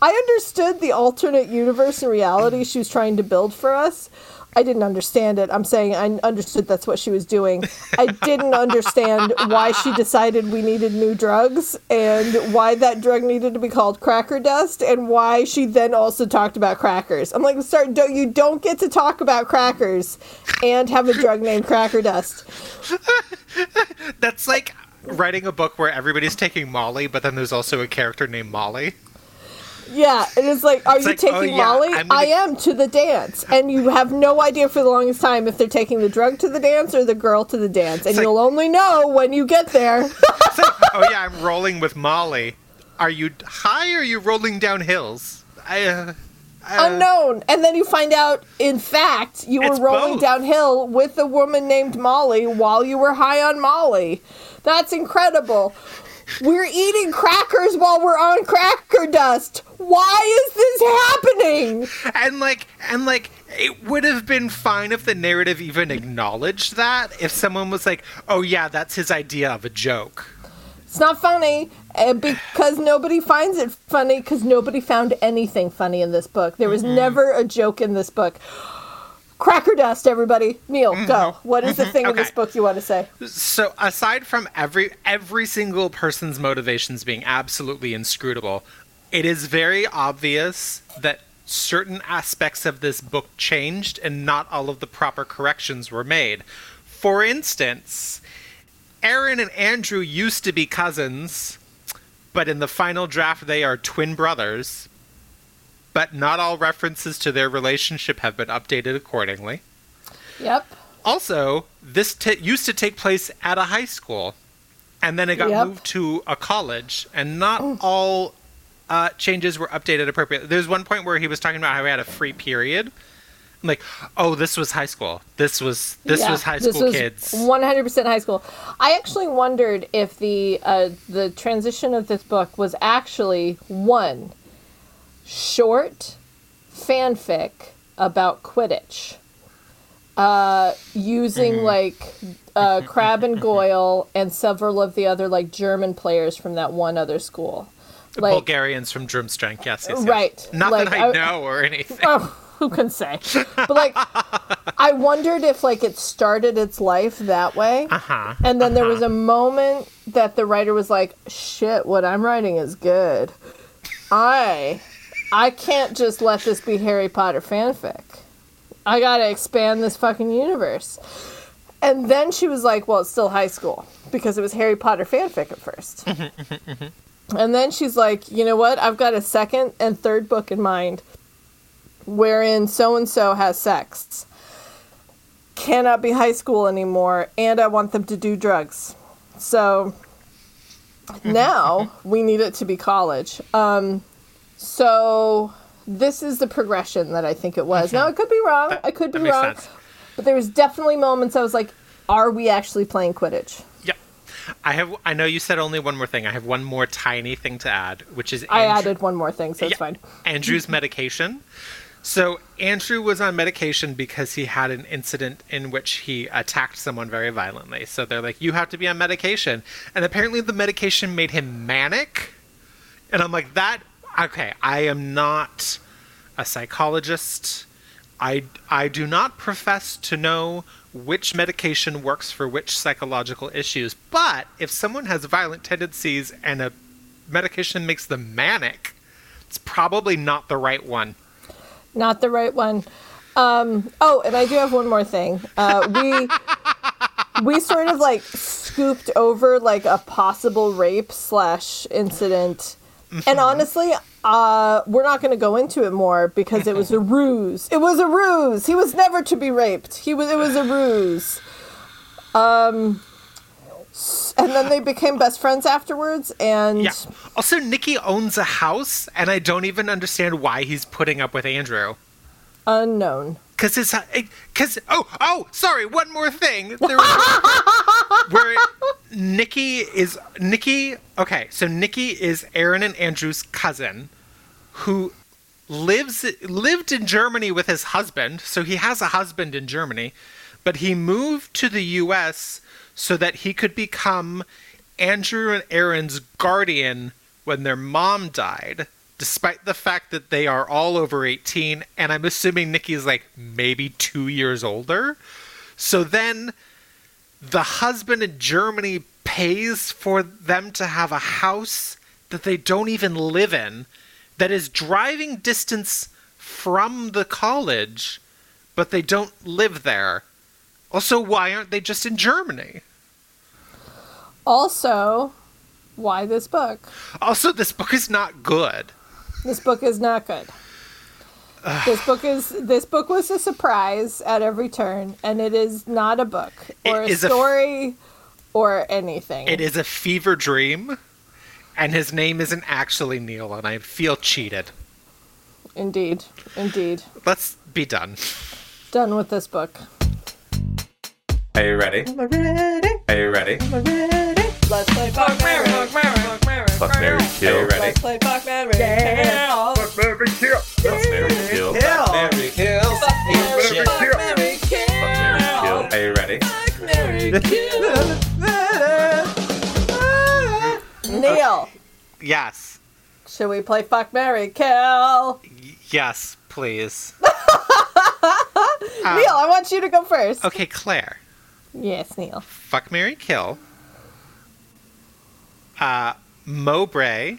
I understood the alternate universe and reality she was trying to build for us. I didn't understand it. I'm saying I understood that's what she was doing. I didn't understand why she decided we needed new drugs and why that drug needed to be called cracker dust and why she then also talked about crackers. I'm like, start don't you don't get to talk about crackers and have a drug named cracker dust. That's like writing a book where everybody's taking Molly, but then there's also a character named Molly. Yeah, it is like, are you like, oh, taking yeah, Molly? Gonna- I am to the dance, and you have no idea for the longest time if they're taking the drug to the dance or the girl to the dance, and like- you'll only know when you get there. Like, oh yeah, I'm rolling with Molly. Are you high or are you rolling down hills? I, uh, uh, Unknown, and then you find out, in fact, you were rolling both. downhill with a woman named Molly while you were high on Molly. That's incredible. We're eating crackers while we're on cracker dust. Why is this happening? And like, and like, it would have been fine if the narrative even acknowledged that. If someone was like, "Oh yeah, that's his idea of a joke." It's not funny uh, because nobody finds it funny because nobody found anything funny in this book. There was never a joke in this book. Cracker dust, everybody. Neil, mm-hmm. go. What is the mm-hmm. thing in this book you want to say? So aside from every every single person's motivations being absolutely inscrutable, it is very obvious that certain aspects of this book changed and not all of the proper corrections were made. For instance, Aaron and Andrew used to be cousins, but in the final draft they are twin brothers. But not all references to their relationship have been updated accordingly. Yep. Also, this t- used to take place at a high school, and then it got Yep. moved to a college, and not all uh, changes were updated appropriately. There's one point where he was talking about how he had a free period. I'm like, oh, this was high school. This was this Yeah, was high this school was kids. 100% high school. I actually wondered if the uh, the transition of this book was actually one short fanfic about Quidditch, uh, using Mm-hmm. like uh, Crabbe and Goyle and several of the other like German players from that one other school. Like, Bulgarians from Durmstrang, yes, yes, yes. Right, Not like, that I, I- know or anything. oh, who can say? But like, I wondered if like it started its life that way, Uh-huh, and then there was a moment that the writer was like, "Shit, what I'm writing is good. I, I can't just let this be Harry Potter fanfic. I gotta expand this fucking universe." And then she was like, "Well, it's still high school because it was Harry Potter fanfic at first. and then she's like, "You know what? I've got a second and third book in mind." wherein so and so has sex cannot be high school anymore and I want them to do drugs. So now we need it to be college. Um so this is the progression that I think it was. Now I could be wrong. I could be wrong. sense. But there was definitely moments I was like, are we actually playing Quidditch? Yep. I have. I know you said only one more thing. I have one more tiny thing to add, which is I added one more thing, so it's Yeah. fine. Andrew's medication. So Andrew was on medication because he had an incident in which he attacked someone very violently. So they're like, "You have to be on medication," and apparently the medication made him manic. And I'm like, "That okay? I am not a psychologist. I I do not profess to know which medication works for which psychological issues. But if someone has violent tendencies and a medication makes them manic, it's probably not the right one." Not the right one. Um, oh, and I do have one more thing. Uh, we we sort of like scooped over like a possible rape slash incident, and honestly, uh, we're not going to go into it more because it was a ruse. It was a ruse. He was never to be raped. He was. It was a ruse. Um, and then they became best friends afterwards, and Yeah. Also, Nicky owns a house, and I don't even understand why he's putting up with Andrew. unknown. Cause his, cause oh oh sorry, one more thing. There was where Nicky is Nicky. Okay, so Nicky is Aaron and Andrew's cousin, who lives lived in Germany with his husband. So he has a husband in Germany, but he moved to the U.S. so that he could become Andrew and Aaron's guardian when their mom died. Despite the fact that they are all over 18, and I'm assuming Nicky is like maybe two years older. So then the husband in Germany pays for them to have a house that they don't even live in, that is driving distance from the college, but they don't live there. Also, why aren't they just in Germany? Also, why this book? Also, this book is not good. This book is not good. this book is this book was a surprise at every turn, and it is not a book or It a is a f- story or anything. It is a fever dream, and his name isn't actually Neil, and I feel cheated. Indeed, indeed. Let's be done. Done with this book. Are you ready? Are you ready? Are you ready? Let's play Fuck Mary. Fuck Mary Kill. Are you ready? play Fuck Mary. Fuck Mary Kill. Fuck Mary Kill. Fuck Mary Kill. Fuck Mary Kill. Are you ready? Fuck Mary. Kill. Neil, Yes. should we play Fuck Mary Kill? Yes, please. Neil, I want you to go first. Okay, Claire. Yes, Neil. Fuck Mary Kill. Uh Mowbray,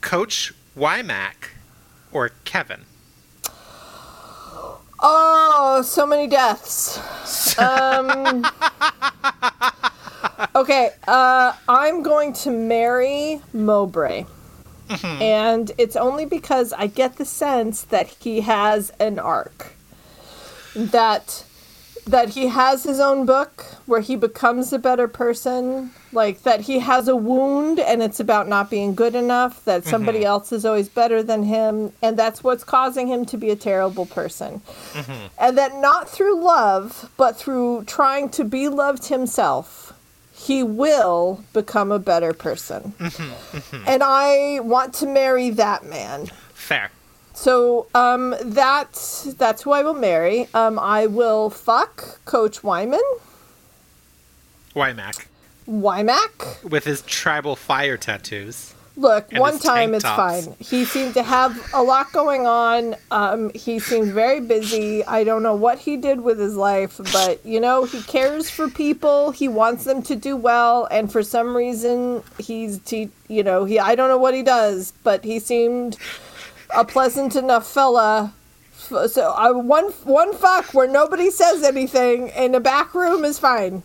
Coach Wymack, or Kevin. Oh, so many deaths. Um, okay, uh, I'm going to marry Mowbray. And it's only because I get the sense that he has an arc. That that he has his own book where he becomes a better person, like that he has a wound and it's about not being good enough, that mm-hmm. somebody else is always better than him, and that's what's causing him to be a terrible person. Mm-hmm. And that not through love, but through trying to be loved himself, he will become a better person. Mm-hmm. and I want to marry that man. Fair. So um, that's that's who I will marry. Um, I will fuck Coach Wyman, Wymack. Wymack. With his tribal fire tattoos. Look, And one time it's tops. fine. He seemed to have a lot going on. Um, he seemed very busy. I don't know what he did with his life, but you know, he cares for people. He wants them to do well, and for some reason, he's he, you know, he I don't know what he does, but he seemed a pleasant enough fella. So I one one fuck where nobody says anything in a back room is fine.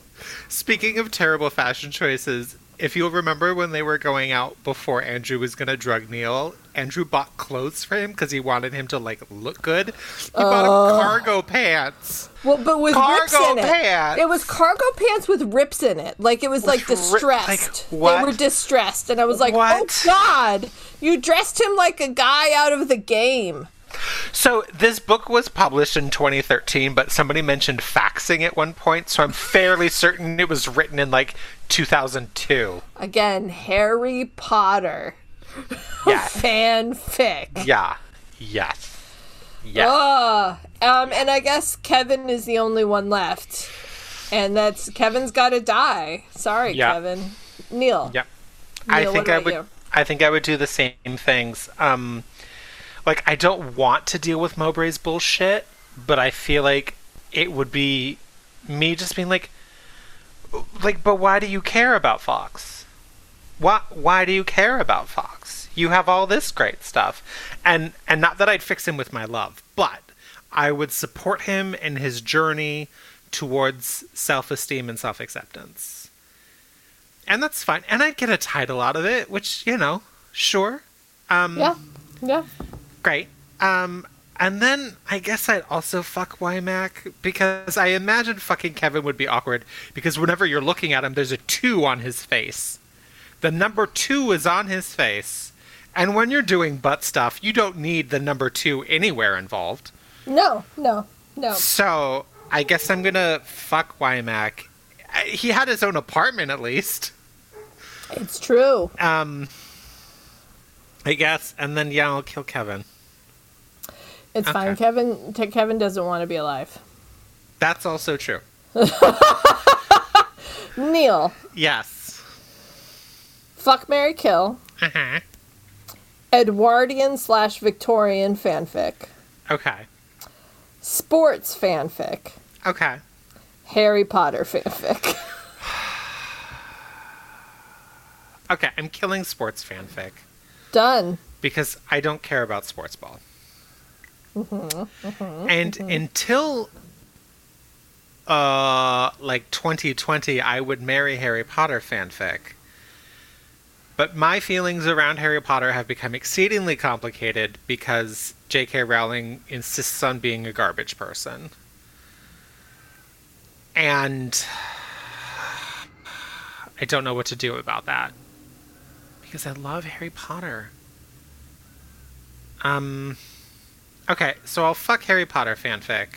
Speaking of terrible fashion choices, if you'll remember when they were going out before Andrew was gonna drug Neil, Andrew bought clothes for him because he wanted him to like look good. He bought him cargo pants. Well, but with rips Cargo in it. pants. It was cargo pants with rips in it. Like it was like ri- distressed. like, what? They were distressed, and I was like, oh, What? "Oh God, you dressed him like a guy out of the game." So this book was published in 2013, but somebody mentioned faxing at one point, so I'm fairly certain it was written in like 2002. Again, Harry Potter Yeah. fanfic. Yeah. Yes. Yeah. Um, and I guess Kevin is the only one left, and that's Kevin's got to die. Sorry, Yeah. Kevin. Neil. Yep. I think I would. you? I think I would do the same things. Um, like I don't want to deal with Mowbray's bullshit, but I feel like it would be me just being like, like, but why do you care about Fox? Why? Why do you care about Fox? You have all this great stuff, and and not that I'd fix him with my love, but I would support him in his journey towards self-esteem and self-acceptance and that's fine. And I'd get a title out of it, which you know, sure, um, Yeah. Yeah. great. Um, and then I guess I'd also fuck Wymack because I imagine fucking Kevin would be awkward because whenever you're looking at him, there's a two on his face. The number two is on his face, and when you're doing butt stuff, you don't need the number two anywhere involved. No. No. No. So I guess I'm gonna fuck Wymack. He had his own apartment at least. It's true. Um, I guess, and then yeah, I'll kill Kevin. It's fine. Kevin. Kevin doesn't want to be alive. That's also true. Neil. Yes. Fuck Mary Kill. Uh-huh. Edwardian slash Victorian fanfic. Okay. Sports fanfic. Okay. Harry Potter fanfic. Okay. I'm killing sports fanfic Done. because I don't care about sports ball. and until uh like 2020 I would marry Harry Potter fanfic. But my feelings around Harry Potter have become exceedingly complicated because J.K. Rowling insists on being a garbage person. And I don't know what to do about that. Because I love Harry Potter. Um Okay, so I'll fuck Harry Potter fanfic.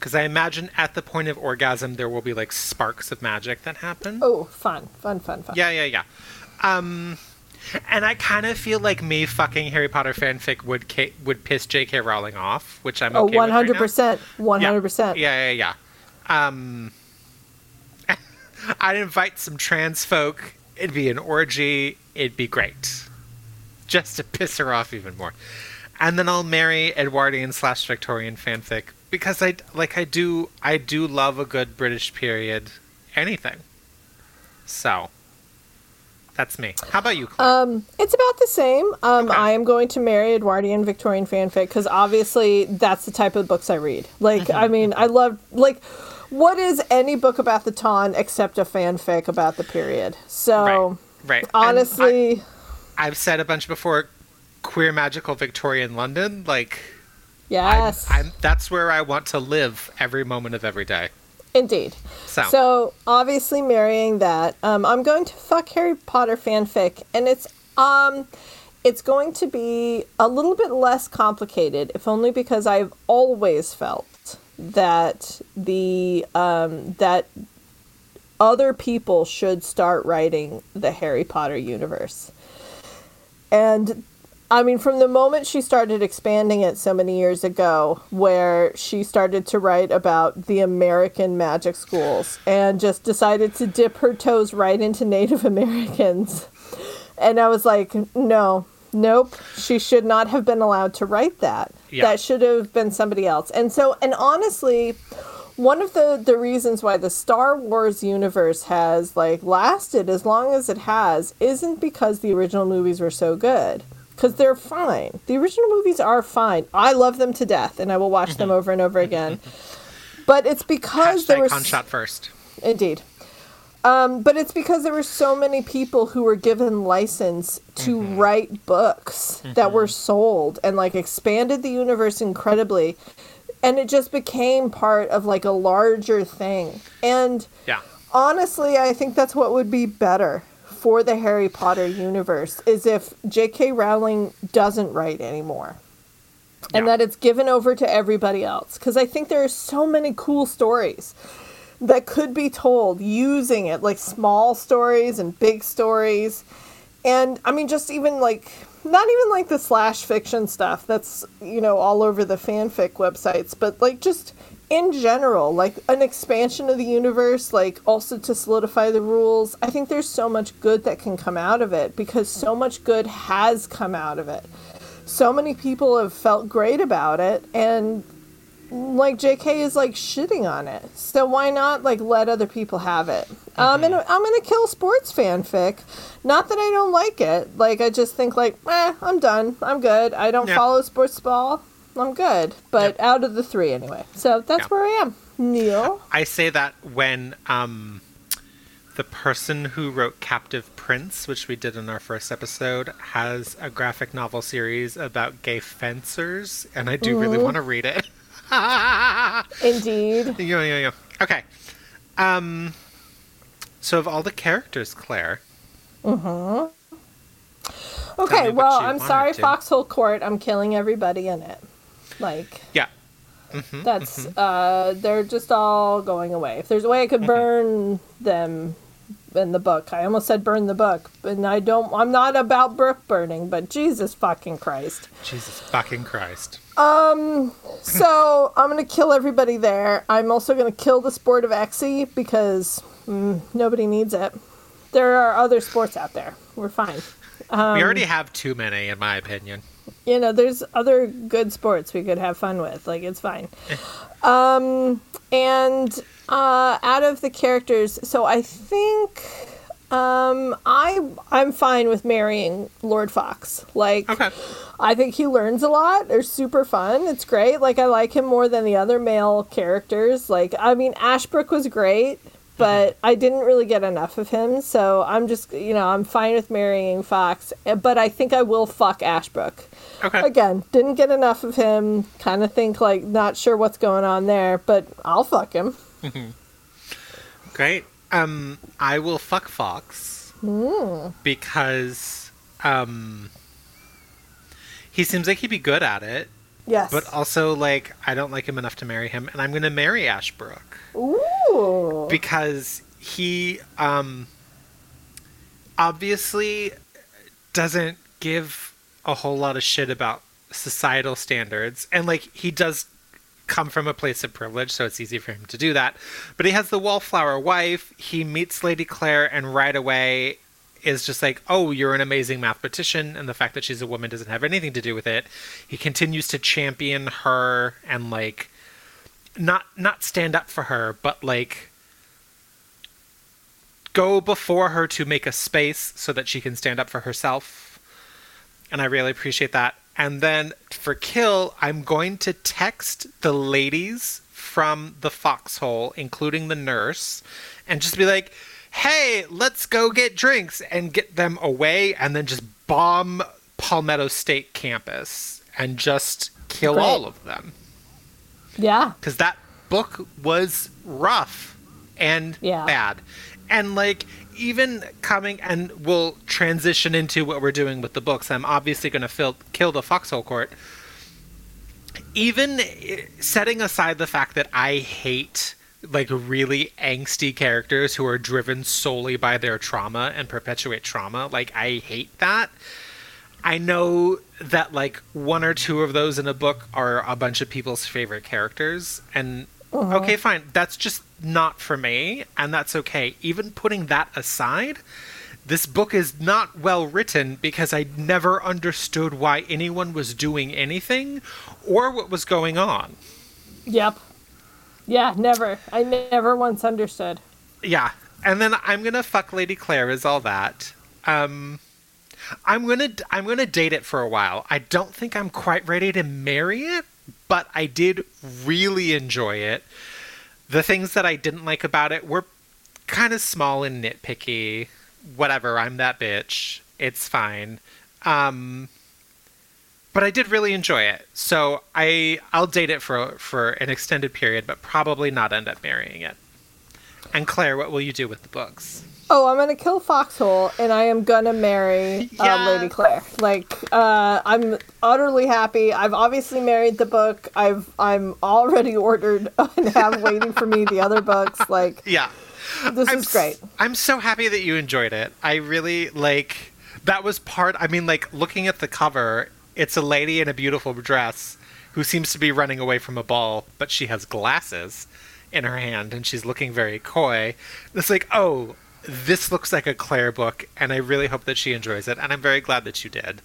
Because I imagine at the point of orgasm there will be like sparks of magic that happen. Oh, fun, fun, fun, fun. Yeah, yeah, yeah. Um, and I kind of feel like me fucking Harry Potter fanfic would K- would piss J.K. Rowling off, which I'm Oh, okay one with right hundred now. percent, one hundred percent. Yeah, yeah, yeah. Um, I'd invite some trans folk. It'd be an orgy. It'd be great, just to piss her off even more. And then I'll marry Edwardian slash Victorian fanfic because I like I do I do love a good British period anything. So that's me. How about you? Claire? Um, it's about the same. Um, Okay. I am going to marry Edwardian Victorian fanfic because obviously that's the type of books I read. Like, Mm-hmm. I mean, I love like, what is any book about the Ton except a fanfic about the period? So right, right. And I- honestly, I've said a bunch before. Queer magical Victorian London, like yes, I'm, that's where I want to live every moment of every day. Indeed. So, So obviously marrying that, um, I'm going to fuck Harry Potter fanfic, and it's um, it's going to be a little bit less complicated, if only because I've always felt that the um, that other people should start writing the Harry Potter universe, and I mean, from the moment she started expanding it so many years ago, where she started to write about the American magic schools and just decided to dip her toes right into Native Americans. And I was like, no, nope, she should not have been allowed to write that. Yeah. That should have been somebody else. And so, and honestly, one of the the reasons why the Star Wars universe has like lasted as long as it has isn't because the original movies were so good because they're fine. The original movies are fine. I love them to death and I will watch them mm-hmm. over and over mm-hmm. again. But it's because there hashtag were con shot first. Indeed. Um, but it's because there were so many people who were given license to mm-hmm. write books that were sold and like expanded the universe incredibly. And it just became part of like a larger thing. And Yeah. honestly, I think that's what would be better for the Harry Potter universe is if J.K. Rowling doesn't write anymore. And Yeah. that it's given over to everybody else. Because I think there are so many cool stories that could be told using it, like small stories and big stories. And I mean, just even like not even like the slash fiction stuff that's you know all over the fanfic websites, but like just in general, like an expansion of the universe, like also to solidify the rules. I think there's so much good that can come out of it because so much good has come out of it. So many people have felt great about it, and like JK is like shitting on it. So why not like let other people have it? Um, and I'm gonna kill sports fanfic. Not that I don't like it. Like I just think like, eh, I'm done. I'm good. I don't Yeah. follow sports ball. I'm good. But Yep. out of the three anyway. So that's Yep. where I am. Neil. I say that when um, the person who wrote Captive Prince, which we did in our first episode, has a graphic novel series about gay fencers, and I do really want to read it. Indeed. yeah, yeah, yeah. Okay. Um, so of all the characters, Claire, Okay, me what well, I'm sorry, to. Foxhole Court. I'm killing everybody in it. Like yeah, that's uh they're just all going away. If there's a way I could burn them in the book. I almost said burn the book, and I don't I'm not about book burning, but Jesus fucking Christ. Jesus fucking Christ. Um, so I'm gonna kill everybody there. I'm also gonna kill the sport of Exy because mm, nobody needs it. There are other sports out there. We're fine. We already have too many, in my opinion. you know, there's other good sports we could have fun with. Like it's fine. um, and uh, out of the characters, so I think um, I I'm fine with marrying Lord Fox. Like, Okay. I think he learns a lot. They're super fun. It's great. Like I like him more than the other male characters. Like I mean, Ashbrook was great. But I didn't really get enough of him, so I'm just, you know, I'm fine with marrying Fox. eh, But I think I will fuck Ashbrook Okay. again didn't get enough of him kind of think like not sure what's going on there but i'll fuck him Great. Um, I will fuck Fox because um, he seems like he'd be good at it, yes but also like I don't like him enough to marry him, and I'm gonna marry Ashbrook ooh because he um, obviously doesn't give a whole lot of shit about societal standards, and like he does come from a place of privilege, so it's easy for him to do that. But he has the wallflower wife. He meets Lady Claire, and right away is just like, "Oh, you're an amazing mathematician," and the fact that she's a woman doesn't have anything to do with it. He continues to champion her and like not not stand up for her, but like go before her to make a space so that she can stand up for herself. And I really appreciate that. And then for kill, I'm going to text the ladies from the foxhole, including the nurse, and just be like, hey, let's go get drinks and get them away and then just bomb Palmetto State campus and just kill Great. all of them. yeah Because that book was rough and Yeah. bad. And like, even coming and we'll transition into what we're doing with the books. I'm obviously going to kill the Foxhole Court. Even eh, setting aside the fact that I hate like really angsty characters who are driven solely by their trauma and perpetuate trauma, like I hate that. I know that like one or two of those in a book are a bunch of people's favorite characters and uh-huh. okay fine. That's just not for me and that's okay. Even putting that aside this book is not well written because I never understood why anyone was doing anything or what was going on. yep yeah never i never once understood Yeah. And then I'm gonna fuck Lady Claire is all that. Um I'm gonna I'm gonna date it for a while. I don't think I'm quite ready to marry it, but I did really enjoy it. The things that I didn't like about it were kind of small and nitpicky. Whatever, I'm that bitch. It's fine. Um but I did really enjoy it. So I I'll date it for for an extended period, but probably not end up marrying it. And Claire, what will you do with the books? oh i'm gonna kill foxhole and i am gonna marry uh, Yeah. lady claire like uh, i'm utterly happy i've obviously married the book i've i'm already ordered and have waiting for me the other books like Yeah. this I'm is great s- I'm so happy that you enjoyed it. I really like that was part. I mean, like looking at the cover, it's a lady in a beautiful dress who seems to be running away from a ball, but she has glasses in her hand and she's looking very coy. It's like, oh, this looks like a Claire book, and I really hope that she enjoys it, and I'm very glad that you did.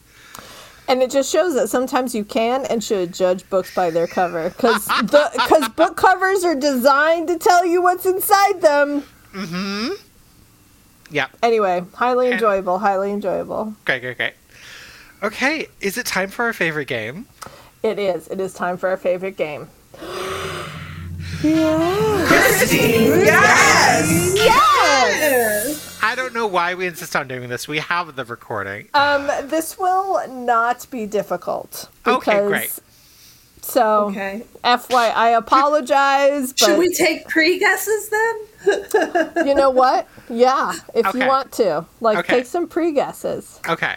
And it just shows that sometimes you can and should judge books by their cover, because because book covers are designed to tell you what's inside them. Mm-hmm. Yeah, Anyway, highly enjoyable, highly enjoyable. great, great, great. Okay, is it time for our favorite game? It is. It is time for our favorite game. yeah. Christine, Yes. Yes! I don't know why we insist on doing this. We have the recording. Um, this will not be difficult. Okay, because- great. So, Okay. FY, I apologize, Should we take pre guesses then? you know what? Yeah, if Okay. you want to, like, Okay. take some pre guesses. Okay.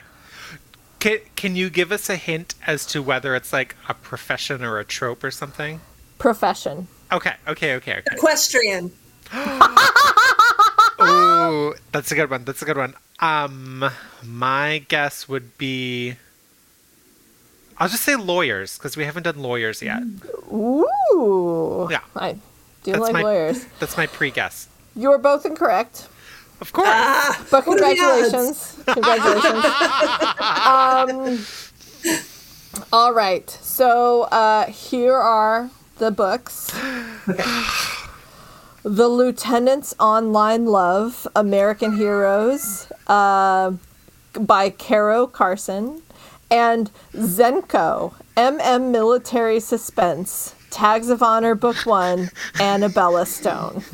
Can, can you give us a hint as to whether it's like a profession or a trope or something? Profession. Okay, okay, okay, okay. Equestrian. Ooh, that's a good one. That's a good one. Um, my guess would be. I'll just say lawyers because we haven't done lawyers yet. Ooh. Yeah. I do That's like my lawyers. That's my pre-guess. You are both incorrect, Of course. Ah, but what are the congratulations. Congratulations. um, all right. So uh, here are the books. The Lieutenant's Online Love, American Heroes, uh, by Caro Carson, and Zenko, MM Military Suspense, Tags of Honor Book One, Annabella Stone.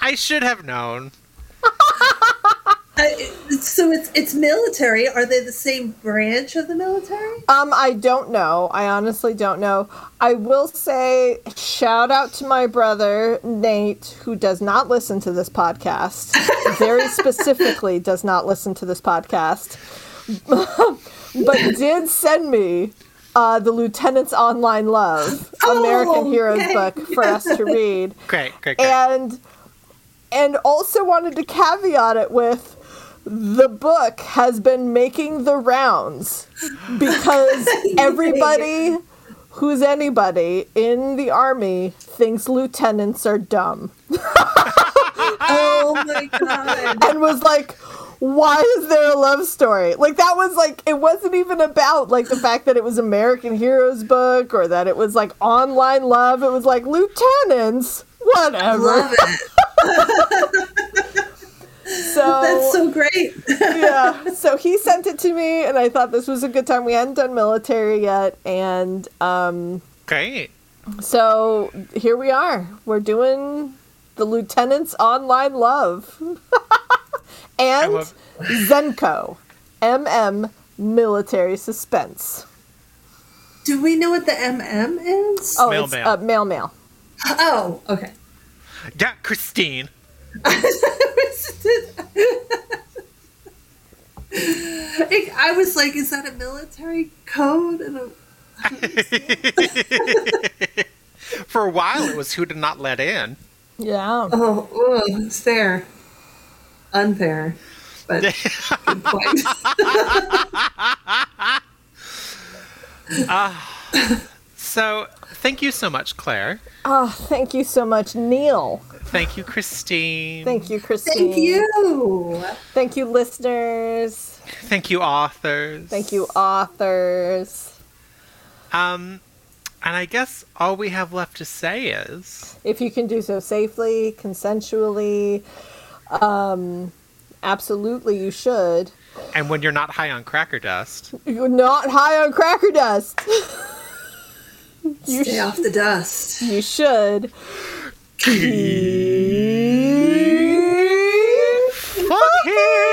I should have known. Uh, so it's it's military. Are they the same branch of the military? Um, I don't know. I honestly don't know. I will say shout out to my brother Nate, who does not listen to this podcast. Very specifically, does not listen to this podcast, but did send me uh, the Lieutenant's Online Love American Oh, Heroes yay. book for us to read, Great, great, great. and and also wanted to caveat it with. The book has been making the rounds because everybody who's anybody in the army thinks lieutenants are dumb Oh my god! and was like why is there a love story like that was like it wasn't even about like the fact that it was american heroes book or that it was like online love it was like lieutenants whatever Love it. So That's so great. yeah. So he sent it to me, and I thought this was a good time. We hadn't done military yet, and um, great. so here we are. We're doing the lieutenant's online love, and love- Zenko, MM military suspense. Do we know what the MM is? Oh, Male it's male. uh, male male. Oh, okay. Yeah, Christine. I I was like, is that a military code? And a, For a while, it was who did not let in. Yeah. oh, ugh, it's fair. Unfair. But good point. Ah. So, thank you so much, Claire. Oh, thank you so much, Neil. Thank you, Christine. Thank you, Christine. Thank you. Thank you, listeners. Thank you, authors. Thank you, authors. Um, and I guess all we have left to say is if you can do so safely, consensually, um, absolutely you should. and when you're not high on cracker dust, You're not high on cracker dust. You Stay sh- off the dust. You should. Keep fucking.